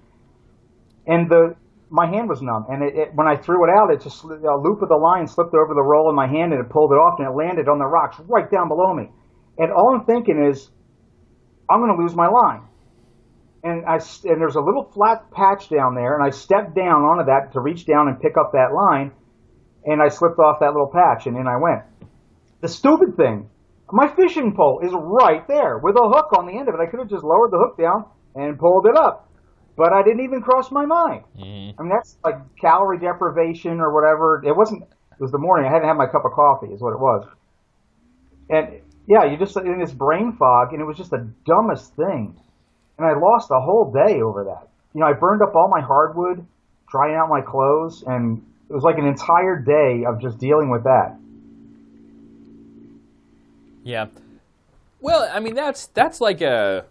[SPEAKER 3] and the my hand was numb. And it, it, when I threw it out, it just a loop of the line slipped over the roll in my hand, and it pulled it off, and it landed on the rocks right down below me. And all I'm thinking is, I'm going to lose my line and I and there's a little flat patch down there, and I stepped down onto that to reach down and pick up that line, and I slipped off that little patch, and in I went. The stupid thing, my fishing pole is right there with a hook on the end of it. I could have just lowered the hook down and pulled it up, but I didn't even cross my mind. Mm-hmm. I mean, that's like calorie deprivation or whatever. It wasn't. It was the morning. I hadn't had my cup of coffee, is what it was. And yeah, you just in this brain fog, and it was just the dumbest thing and I lost a whole day over that. You know, I burned up all my hardwood, drying out my clothes, and it was like an entire day of just dealing with that.
[SPEAKER 2] Yeah. Well, I mean that's that's like a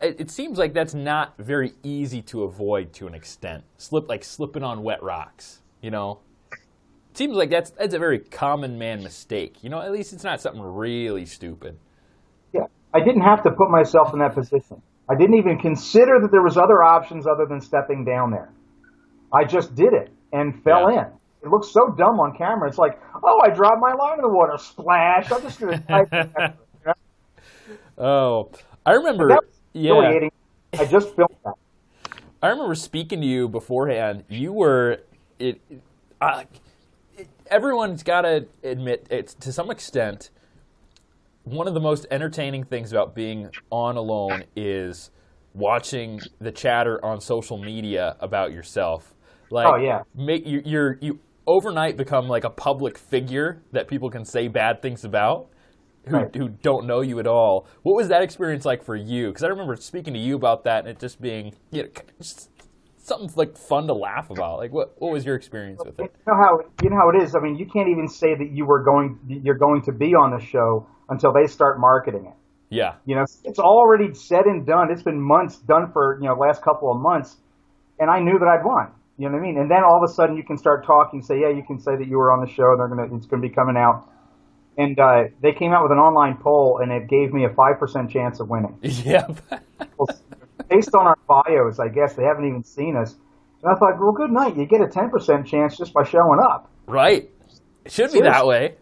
[SPEAKER 2] it, seems like that's not very easy to avoid to an extent. Slip like slipping on wet rocks, you know. It seems like that's that's a very common man mistake. You know, at least it's not something really stupid.
[SPEAKER 3] Yeah, I didn't have to put myself in that position. I didn't even consider that there was other options other than stepping down there. I just did it and fell yeah. in. It looks so dumb on camera. It's like, oh, I dropped my line in the water, splash. I'm just going to type. It.
[SPEAKER 2] Oh, I remember. Yeah,
[SPEAKER 3] I just filmed that.
[SPEAKER 2] I remember speaking to you beforehand. You were it. Uh, it everyone's got to admit, it's to some extent one of the most entertaining things about being on alone is watching the chatter on social media about yourself. Like,
[SPEAKER 3] oh yeah,
[SPEAKER 2] make you you're you overnight become like a public figure that people can say bad things about. Who, right. who don't know you at all. What was that experience like for you? Because I remember speaking to you about that and it just being you know, just something like fun to laugh about. Like what what was your experience with it?
[SPEAKER 3] You know how you know how it is. I mean, you can't even say that you were going you're going to be on the show until they start marketing it.
[SPEAKER 2] Yeah.
[SPEAKER 3] You know, it's already said and done. It's been months done for, you know, last couple of months. And I knew that I'd won. You know what I mean? And then all of a sudden you can start talking, say, yeah, you can say that you were on the show and they're going to, it's going to be coming out. And, uh, they came out with an online poll and it gave me a 5% chance of winning.
[SPEAKER 2] Yeah.
[SPEAKER 3] well, based on our bios, I guess they haven't even seen us. And I thought, well, good night. You get a 10% chance just by showing up.
[SPEAKER 2] Right. It should Seriously. be that way.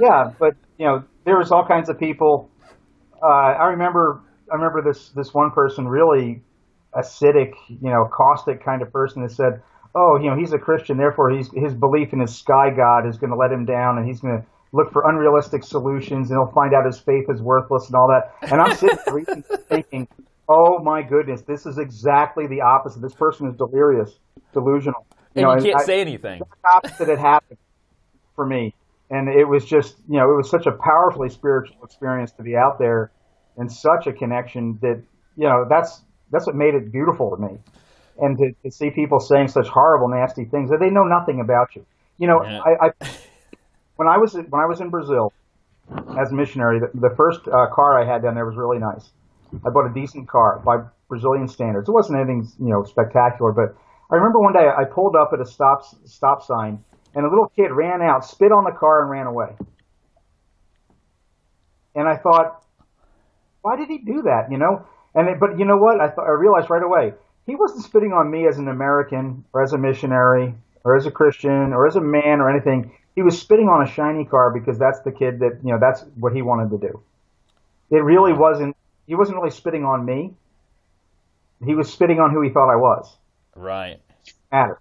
[SPEAKER 3] Yeah, but you know, there was all kinds of people. Uh, I remember, I remember this this one person really acidic, you know, caustic kind of person that said, "Oh, you know, he's a Christian, therefore he's his belief in his sky god is going to let him down, and he's going to look for unrealistic solutions, and he'll find out his faith is worthless and all that." And I'm sitting thinking, "Oh my goodness, this is exactly the opposite. This person is delirious, delusional."
[SPEAKER 2] You and know, you can't I, say anything.
[SPEAKER 3] The opposite had happened for me and it was just you know it was such a powerfully spiritual experience to be out there and such a connection that you know that's that's what made it beautiful to me and to, to see people saying such horrible nasty things that they know nothing about you you know yeah. I, I, when i was when i was in brazil as a missionary the, the first uh, car i had down there was really nice i bought a decent car by brazilian standards it wasn't anything you know spectacular but i remember one day i pulled up at a stop stop sign and a little kid ran out, spit on the car, and ran away. And I thought, why did he do that? You know, and it, but you know what? I thought I realized right away he wasn't spitting on me as an American or as a missionary or as a Christian or as a man or anything. He was spitting on a shiny car because that's the kid that you know that's what he wanted to do. It really wasn't. He wasn't really spitting on me. He was spitting on who he thought I was.
[SPEAKER 2] Right.
[SPEAKER 3] Matter.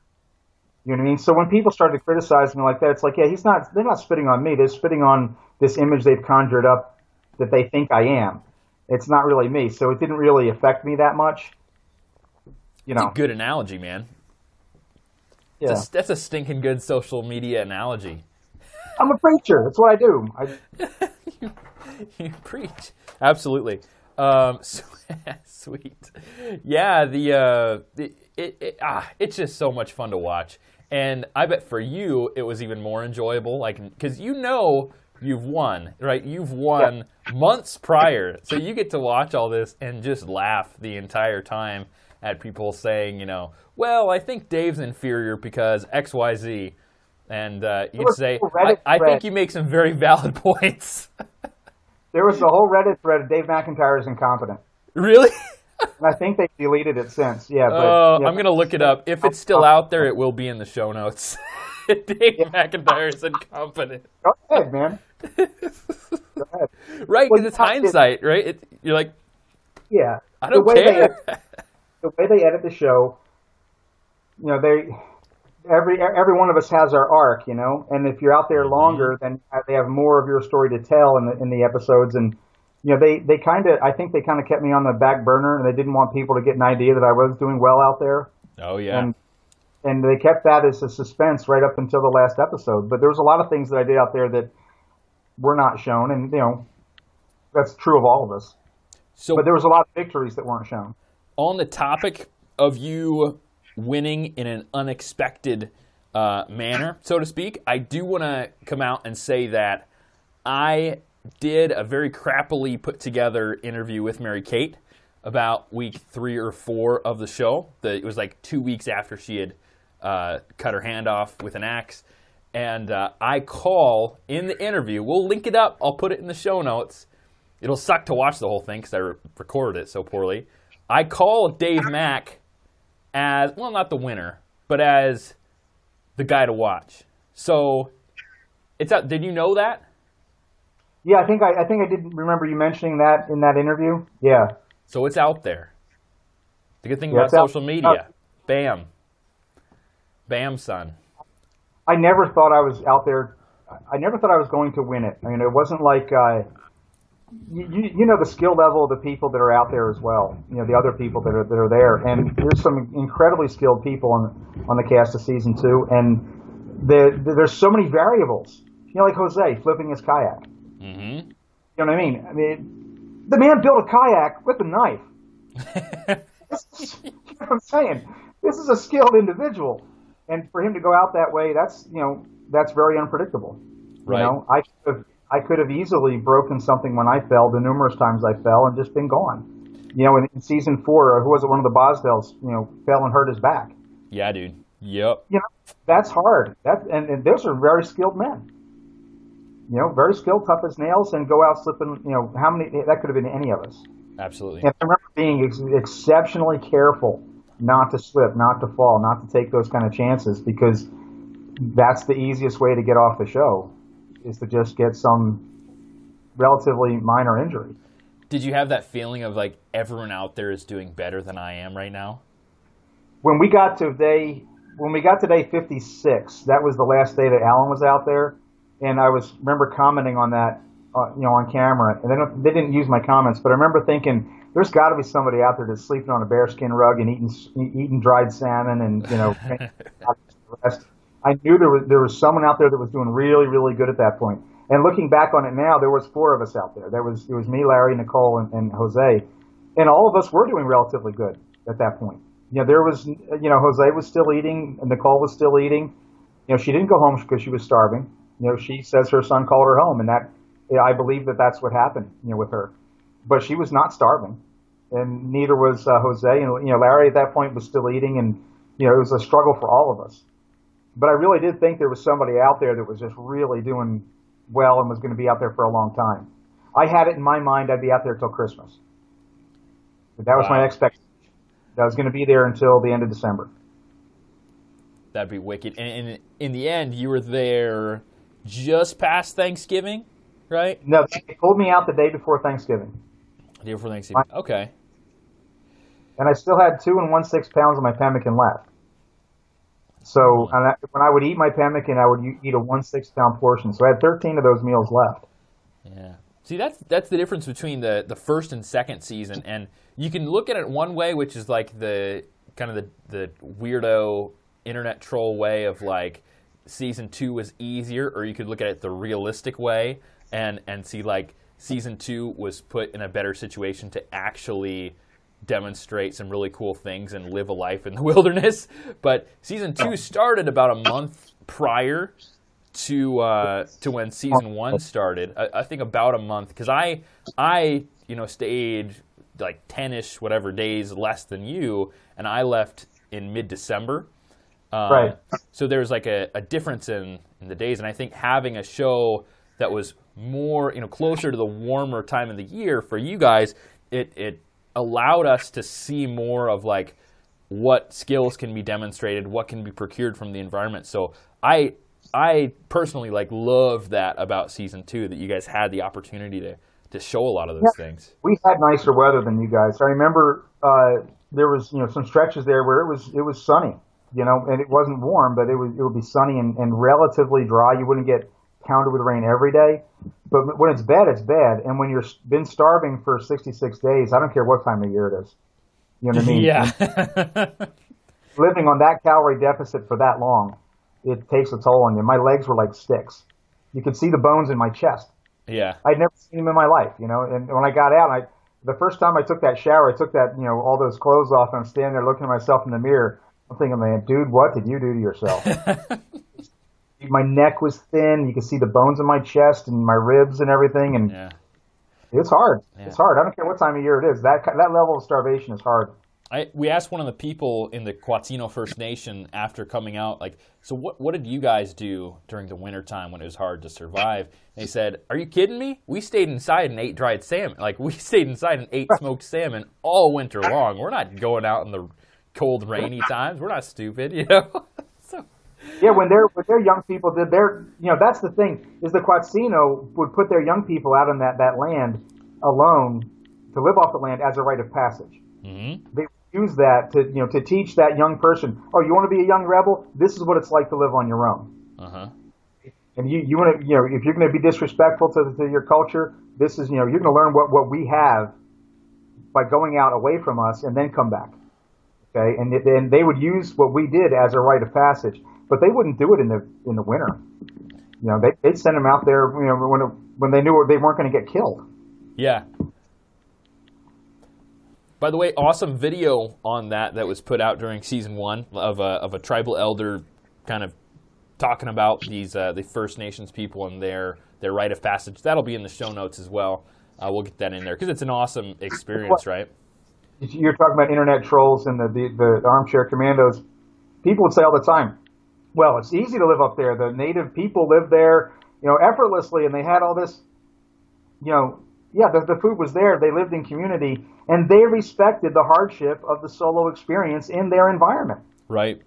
[SPEAKER 3] You know what I mean? So when people started to criticize me like that, it's like, yeah, he's not. They're not spitting on me. They're spitting on this image they've conjured up that they think I am. It's not really me. So it didn't really affect me that much. You know,
[SPEAKER 2] a good analogy, man. Yeah, that's a, that's a stinking good social media analogy.
[SPEAKER 3] I'm a preacher. That's what I do. I...
[SPEAKER 2] you, you preach absolutely. Um, sweet. Yeah, the, uh, the it, it, ah, it's just so much fun to watch. And I bet for you, it was even more enjoyable, like because you know you've won, right? You've won yeah. months prior, so you get to watch all this and just laugh the entire time at people saying, you know, well, I think Dave's inferior because X, Y, Z, and uh, you'd say, I, I think you make some very valid points.
[SPEAKER 3] there was a whole Reddit thread: of Dave McIntyre is incompetent.
[SPEAKER 2] Really?
[SPEAKER 3] I think they deleted it since. Yeah. But,
[SPEAKER 2] uh, yeah. I'm gonna look it up. If it's still out there, it will be in the show notes. Dave yeah. McIntyre is incompetent.
[SPEAKER 3] Go ahead, man. Go
[SPEAKER 2] ahead. Right, because well, it's hindsight, it, right? It, you're like,
[SPEAKER 3] yeah.
[SPEAKER 2] I don't care.
[SPEAKER 3] They, the way they edit the show, you know, they every every one of us has our arc, you know, and if you're out there mm-hmm. longer, then they have more of your story to tell in the in the episodes and you know, they, they kind of, I think they kind of kept me on the back burner and they didn't want people to get an idea that I was doing well out there.
[SPEAKER 2] Oh, yeah.
[SPEAKER 3] And, and they kept that as a suspense right up until the last episode. But there was a lot of things that I did out there that were not shown. And, you know, that's true of all of us. So, but there was a lot of victories that weren't shown.
[SPEAKER 2] On the topic of you winning in an unexpected uh, manner, so to speak, I do want to come out and say that I did a very crappily put together interview with Mary Kate about week three or four of the show. The, it was like two weeks after she had uh, cut her hand off with an axe. And uh, I call in the interview, we'll link it up, I'll put it in the show notes. It'll suck to watch the whole thing because I re- recorded it so poorly. I call Dave Mack as, well, not the winner, but as the guy to watch. So it's out. Did you know that?
[SPEAKER 3] Yeah, I think I, I think I did remember you mentioning that in that interview. Yeah.
[SPEAKER 2] So it's out there. The good thing yeah, about social out, media, uh, bam, bam, son.
[SPEAKER 3] I never thought I was out there. I never thought I was going to win it. I mean, it wasn't like uh, you, you know the skill level of the people that are out there as well. You know the other people that are that are there, and there's some incredibly skilled people on on the cast of season two, and the, the, there's so many variables. You know, like Jose flipping his kayak. Mm-hmm. You know what I mean? I mean, the man built a kayak with a knife. is, you know what I'm saying? This is a skilled individual, and for him to go out that way, that's you know that's very unpredictable.
[SPEAKER 2] Right.
[SPEAKER 3] You know, I could have I could have easily broken something when I fell. The numerous times I fell and just been gone. You know, in, in season four, who was it? One of the Bosdells, you know, fell and hurt his back.
[SPEAKER 2] Yeah, dude. Yep.
[SPEAKER 3] You know, that's hard. That and, and those are very skilled men you know, very skilled, tough as nails, and go out slipping. You know, how many? That could have been any of us.
[SPEAKER 2] Absolutely.
[SPEAKER 3] And I remember being ex- exceptionally careful not to slip, not to fall, not to take those kind of chances because that's the easiest way to get off the show is to just get some relatively minor injury.
[SPEAKER 2] Did you have that feeling of like everyone out there is doing better than I am right now?
[SPEAKER 3] When we got to day when we got to day 56, that was the last day that Alan was out there and I was remember commenting on that, uh, you know, on camera. And they don't, they didn't use my comments, but I remember thinking, there's got to be somebody out there that's sleeping on a bearskin rug and eating eating dried salmon and you know. I knew there was there was someone out there that was doing really really good at that point. And looking back on it now, there was four of us out there. There was it was me, Larry, Nicole, and, and Jose, and all of us were doing relatively good at that point. You know, there was you know Jose was still eating, and Nicole was still eating. You know, she didn't go home because she was starving you know, she says her son called her home, and that I believe that that's what happened, you know, with her. But she was not starving, and neither was uh, Jose. And you know, Larry at that point was still eating, and you know, it was a struggle for all of us. But I really did think there was somebody out there that was just really doing well and was going to be out there for a long time. I had it in my mind I'd be out there till Christmas. But that was wow. my expectation. That I was going to be there until the end of December.
[SPEAKER 2] That'd be wicked. And, and in the end, you were there just past Thanksgiving, right?
[SPEAKER 3] No, they pulled me out the day before Thanksgiving.
[SPEAKER 2] The day before Thanksgiving. Okay.
[SPEAKER 3] And I still had two and one six pounds of my pemmican left. So I, when I would eat my pemmican, I would eat a one six pound portion. So I had 13 of those meals left.
[SPEAKER 2] Yeah. See, that's that's the difference between the the first and second season, and you can look at it one way, which is like the kind of the the weirdo internet troll way of like season two was easier, or you could look at it the realistic way and and see like season two was put in a better situation to actually demonstrate some really cool things and live a life in the wilderness. But season two started about a month prior to uh, to when season one started. I, I think about a month because I I you know stayed like ten ish whatever days less than you, and I left in mid December. Um,
[SPEAKER 3] Right.
[SPEAKER 2] So there's like a, a difference in, in the days, and I think having a show that was more you know closer to the warmer time of the year for you guys, it it allowed us to see more of like what skills can be demonstrated, what can be procured from the environment. So I I personally like loved that about season two that you guys had the opportunity to to show a lot of those things.
[SPEAKER 3] we had nicer weather than you guys. I remember uh, there was you know some stretches there where it was it was sunny, you know, and it wasn't warm, but it was it would be sunny and, and relatively dry. You wouldn't get pounded with rain every day, but when it's bad, it's bad. And when you've been starving for 66 days, I don't care what time of year it is. You know what I mean?
[SPEAKER 2] Yeah.
[SPEAKER 3] Living on that calorie deficit for that long, it takes a toll on you. My legs were like sticks. You could see the bones in my chest.
[SPEAKER 2] yeah.
[SPEAKER 3] I'd never seen him in my life, you know. And when I got out, I the first time I took that shower, I took that, you know, all those clothes off, and I'm standing there looking at myself in the mirror. I'm thinking, man, dude, what did you do to yourself? my neck was thin. You could see the bones in my chest and my ribs and everything, and
[SPEAKER 2] Yeah.
[SPEAKER 3] it's hard.
[SPEAKER 2] Yeah.
[SPEAKER 3] It's hard. I don't care what time of year it is. That that level of starvation is hard.
[SPEAKER 2] I, we asked one of the people in the Quatsino First Nation after coming out, like, so what, what did you guys do during the wintertime when it was hard to survive? And they said, Are you kidding me? We stayed inside and ate dried salmon. Like, we stayed inside and ate smoked salmon all winter long. We're not going out in the cold, rainy times. We're not stupid, you know?
[SPEAKER 3] Yeah, when they're when their young people did their, you know, that's the thing is the Quatsino would put their young people out on that that land alone to live off the land as a rite of passage.
[SPEAKER 2] mhm.
[SPEAKER 3] they use that to you know to teach that young person oh you want to be a young rebel this is what it's like to live on your own
[SPEAKER 2] uh-huh.
[SPEAKER 3] and you you want to you know if you're going to be disrespectful to, to your culture this is you know you're going to learn what what we have by going out away from us and then come back okay and then they would use what we did as a rite of passage but they wouldn't do it in the in the winter you know they they'd send them out there you know when when they knew they weren't going to get killed
[SPEAKER 2] Yeah. By the way, awesome video on that that was put out during season one of a, of a tribal elder kind of talking about these uh, the First Nations people and their their rite of passage. That'll be in the show notes as well. Uh, we'll get that in there because it's an awesome experience, right?
[SPEAKER 3] you're talking about internet trolls and the, the, the armchair commandos. People would say all the time, well, it's easy to live up there. The native people lived there, you know, effortlessly, and they had all this, you know, yeah, the, the food was there. They lived in community, and they respected the hardship of the solo experience in their environment.
[SPEAKER 2] Right,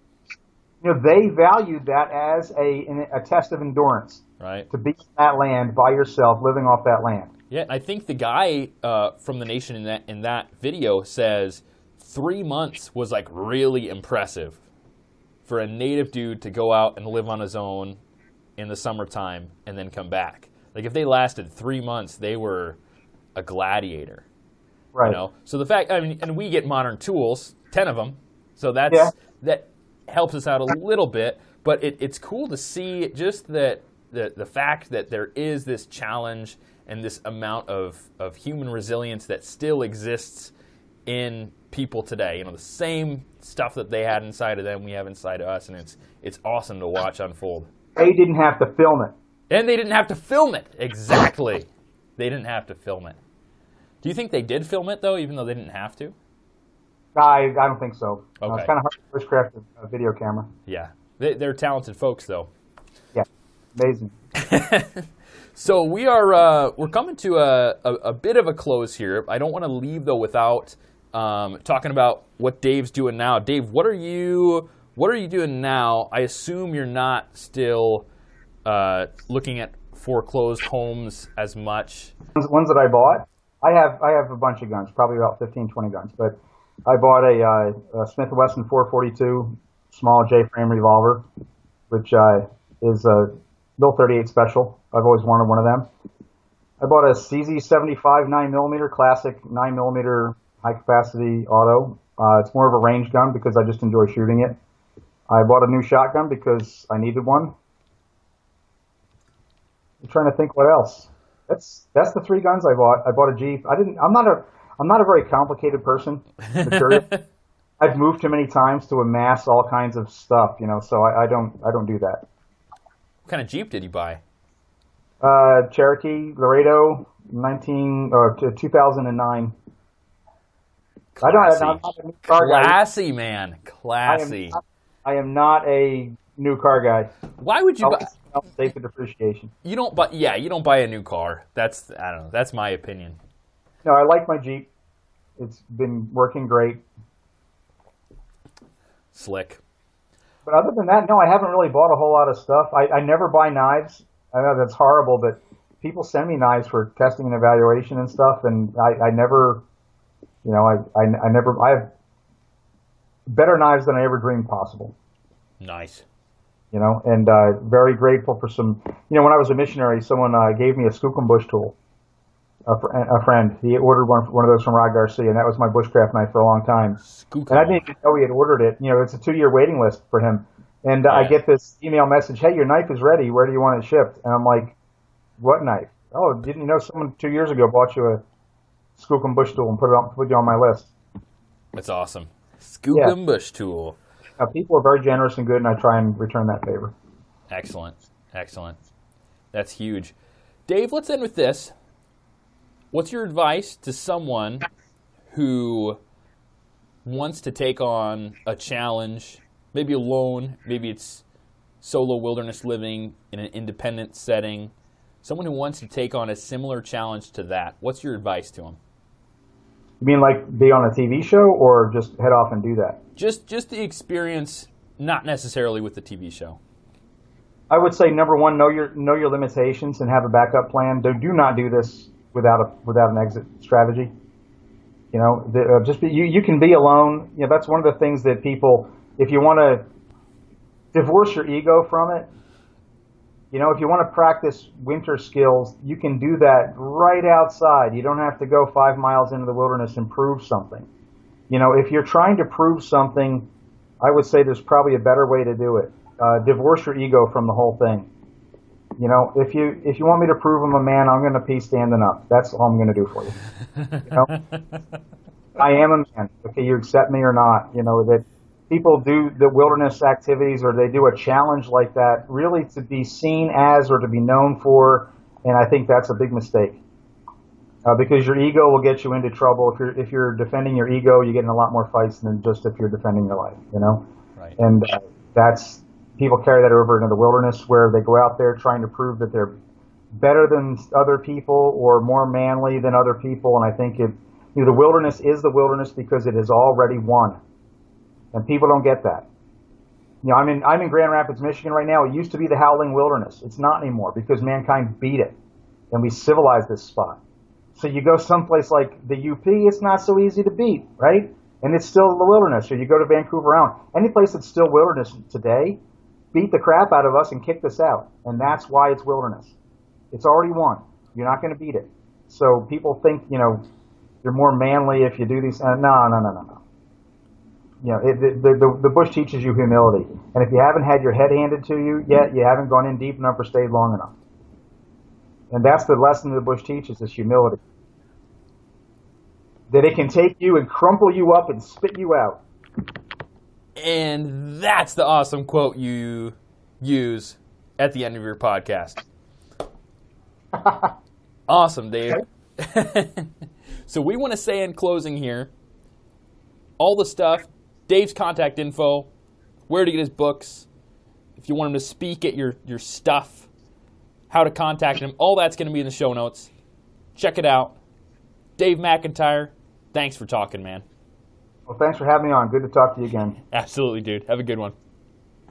[SPEAKER 3] You know, they valued that as a, a test of endurance
[SPEAKER 2] right.
[SPEAKER 3] to be in that land by yourself, living off that land.
[SPEAKER 2] Yeah, I think the guy uh, from the nation in that in that video says three months was like really impressive for a native dude to go out and live on his own in the summertime and then come back. Like if they lasted three months, they were a gladiator.
[SPEAKER 3] Right.
[SPEAKER 2] You know, so the fact I mean, and we get modern tools, ten of them, so that's
[SPEAKER 3] Yeah.
[SPEAKER 2] that helps us out a little bit. But it, it's cool to see just that the the fact that there is this challenge and this amount of of human resilience that still exists in people today. You know, the same stuff that they had inside of them, we have inside of us, and it's it's awesome to watch unfold.
[SPEAKER 3] They didn't have to film it.
[SPEAKER 2] And they didn't have to film it. Exactly. they didn't have to film it. Do you think they did film it though, even though they didn't have to?
[SPEAKER 3] I, I don't think so. Uh,
[SPEAKER 2] Okay.
[SPEAKER 3] it's kind of hard to bushcraft a, a video camera.
[SPEAKER 2] Yeah, they, they're talented folks though.
[SPEAKER 3] Yeah, amazing.
[SPEAKER 2] So we are uh, we're coming to a, a, a bit of a close here. I don't want to leave though without um, talking about what Dave's doing now. Dave, what are you what are you doing now? I assume you're not still uh, looking at foreclosed homes as much.
[SPEAKER 3] Ones, that I bought, I have I have a bunch of guns, probably about 15, 20 guns. But I bought a, uh, a Smith & Wesson 442 small J-frame revolver, which uh, is a Bill 38 special. I've always wanted one of them. I bought a CZ75 9mm classic 9mm high capacity auto. Uh, it's more of a range gun because I just enjoy shooting it. I bought a new shotgun because I needed one. I'm trying to think what else. that's that's the three guns I bought. I bought a Jeep. I didn't. I'm not a. I'm not a very complicated person. I've moved too many times to amass all kinds of stuff, you know. So I, I don't. I don't do that.
[SPEAKER 2] What kind of Jeep did you buy?
[SPEAKER 3] Uh, Cherokee Laredo, 19 or 2009.
[SPEAKER 2] Classy. I don't. I'm not a new car Classy guy. man. Classy.
[SPEAKER 3] I am, not, I am not a new car guy.
[SPEAKER 2] Why would you?
[SPEAKER 3] I'll, buy? I'll the depreciation.
[SPEAKER 2] You don't. But yeah, you don't buy a new car. That's I don't know. That's my opinion.
[SPEAKER 3] No, I like my Jeep. It's been working great.
[SPEAKER 2] Slick.
[SPEAKER 3] But other than that, no, I haven't really bought a whole lot of stuff. I, I never buy knives. I know that's horrible, but people send me knives for testing and evaluation and stuff, and I, I never, you know, I, I, I never, I have better knives than I ever dreamed possible.
[SPEAKER 2] Nice.
[SPEAKER 3] You know, and uh, very grateful for some. You know, when I was a missionary, someone uh, gave me a Skookum Bush tool. A, fr- a, friend, he ordered one one of those from Rod Garcia, and that was my bushcraft knife for a long time. And I didn't even know he had ordered it. You know, it's a two year waiting list for him. And yeah. I get this email message, "Hey, your knife is ready. Where do you want it shipped?" And I'm like, "What knife? Oh, didn't you know someone two years ago bought you a Skookum Bush tool and put it on put you on my list?"
[SPEAKER 2] That's awesome. Skookum yeah. Bush tool.
[SPEAKER 3] Uh, people are very generous and good, and I try and return that favor.
[SPEAKER 2] Excellent, excellent. That's huge. Dave, let's end with this. What's your advice to someone who wants to take on a challenge, maybe alone, maybe it's solo wilderness living in an independent setting, someone who wants to take on a similar challenge to that? What's your advice to them?
[SPEAKER 3] You mean like be on a TV show or just head off and do that?
[SPEAKER 2] Just just the experience, not necessarily with the TV show.
[SPEAKER 3] I would say number one, know your know your limitations and have a backup plan. Do, do not do this without a without an exit strategy. You know, the, uh, just be, you you can be alone. You know, that's one of the things that people, if you want to divorce your ego from it, you know, if you want to practice winter skills, you can do that right outside. You don't have to go five miles into the wilderness and prove something. You know, if you're trying to prove something, I would say there's probably a better way to do it. Uh, divorce your ego from the whole thing. You know, if you if you want me to prove I'm a man, I'm going to pee standing up. That's all I'm going to do for you. you know? I am a man. Okay, you accept me or not. You know that people do the wilderness activities or they do a challenge like that really to be seen as or to be known for, and I think that's a big mistake. Uh, because your ego will get you into trouble. If you're if you're defending your ego, you get in a lot more fights than just if you're defending your life. You know,
[SPEAKER 2] right.
[SPEAKER 3] and uh, that's people carry that over into the wilderness where they go out there trying to prove that they're better than other people or more manly than other people. And I think it, you know, the wilderness is the wilderness because it is already won. And people don't get that. You know, I'm in, I'm in Grand Rapids, Michigan right now. It used to be the howling wilderness. It's not anymore because mankind beat it and we civilized this spot. So you go someplace like the UP, it's not so easy to beat, right? And it's still the wilderness. Or you go to Vancouver Island. Any place that's still wilderness today, beat the crap out of us and kicked us out. And that's why it's wilderness. It's already won. You're not going to beat it. So people think, you know, you're more manly if you do these. Uh, no, no, no, no, no. You know, it, the, the, the bush teaches you humility. And if you haven't had your head handed to you yet, you haven't gone in deep enough or stayed long enough. And that's the lesson the bush teaches is humility. That it can take you and crumple you up and spit you out.
[SPEAKER 2] And that's the awesome quote you use at the end of your podcast. awesome, Dave. so we want to say in closing here all the stuff, Dave's contact info, where to get his books, if you want him to speak at your, your stuff, how to contact him, all that's going to be in the show notes. Check it out. Dave McIntyre, thanks for talking, man.
[SPEAKER 3] Well, thanks for having me on. Good to talk to you again.
[SPEAKER 2] Absolutely, dude. Have a good one.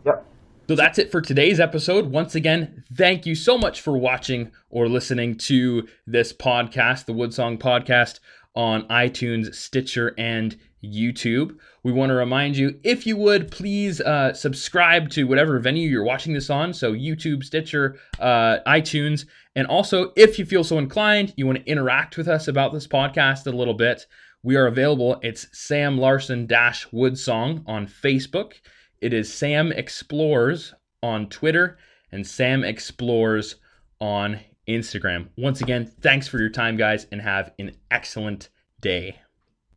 [SPEAKER 3] Yep.
[SPEAKER 1] So that's it for today's episode. Once again, thank you so much for watching or listening to this podcast, the Woodsong Podcast, on iTunes, Stitcher, and YouTube. We want to remind you, if you would, please uh, subscribe to whatever venue you're watching this on. So, YouTube, Stitcher, uh, iTunes. And also, if you feel so inclined, you want to interact with us about this podcast a little bit, we are available. It's Sam Larson Woodsong on Facebook. It is Sam Explores on Twitter and Sam Explores on
[SPEAKER 2] Instagram. Once again, thanks for your time, guys, and have an excellent day.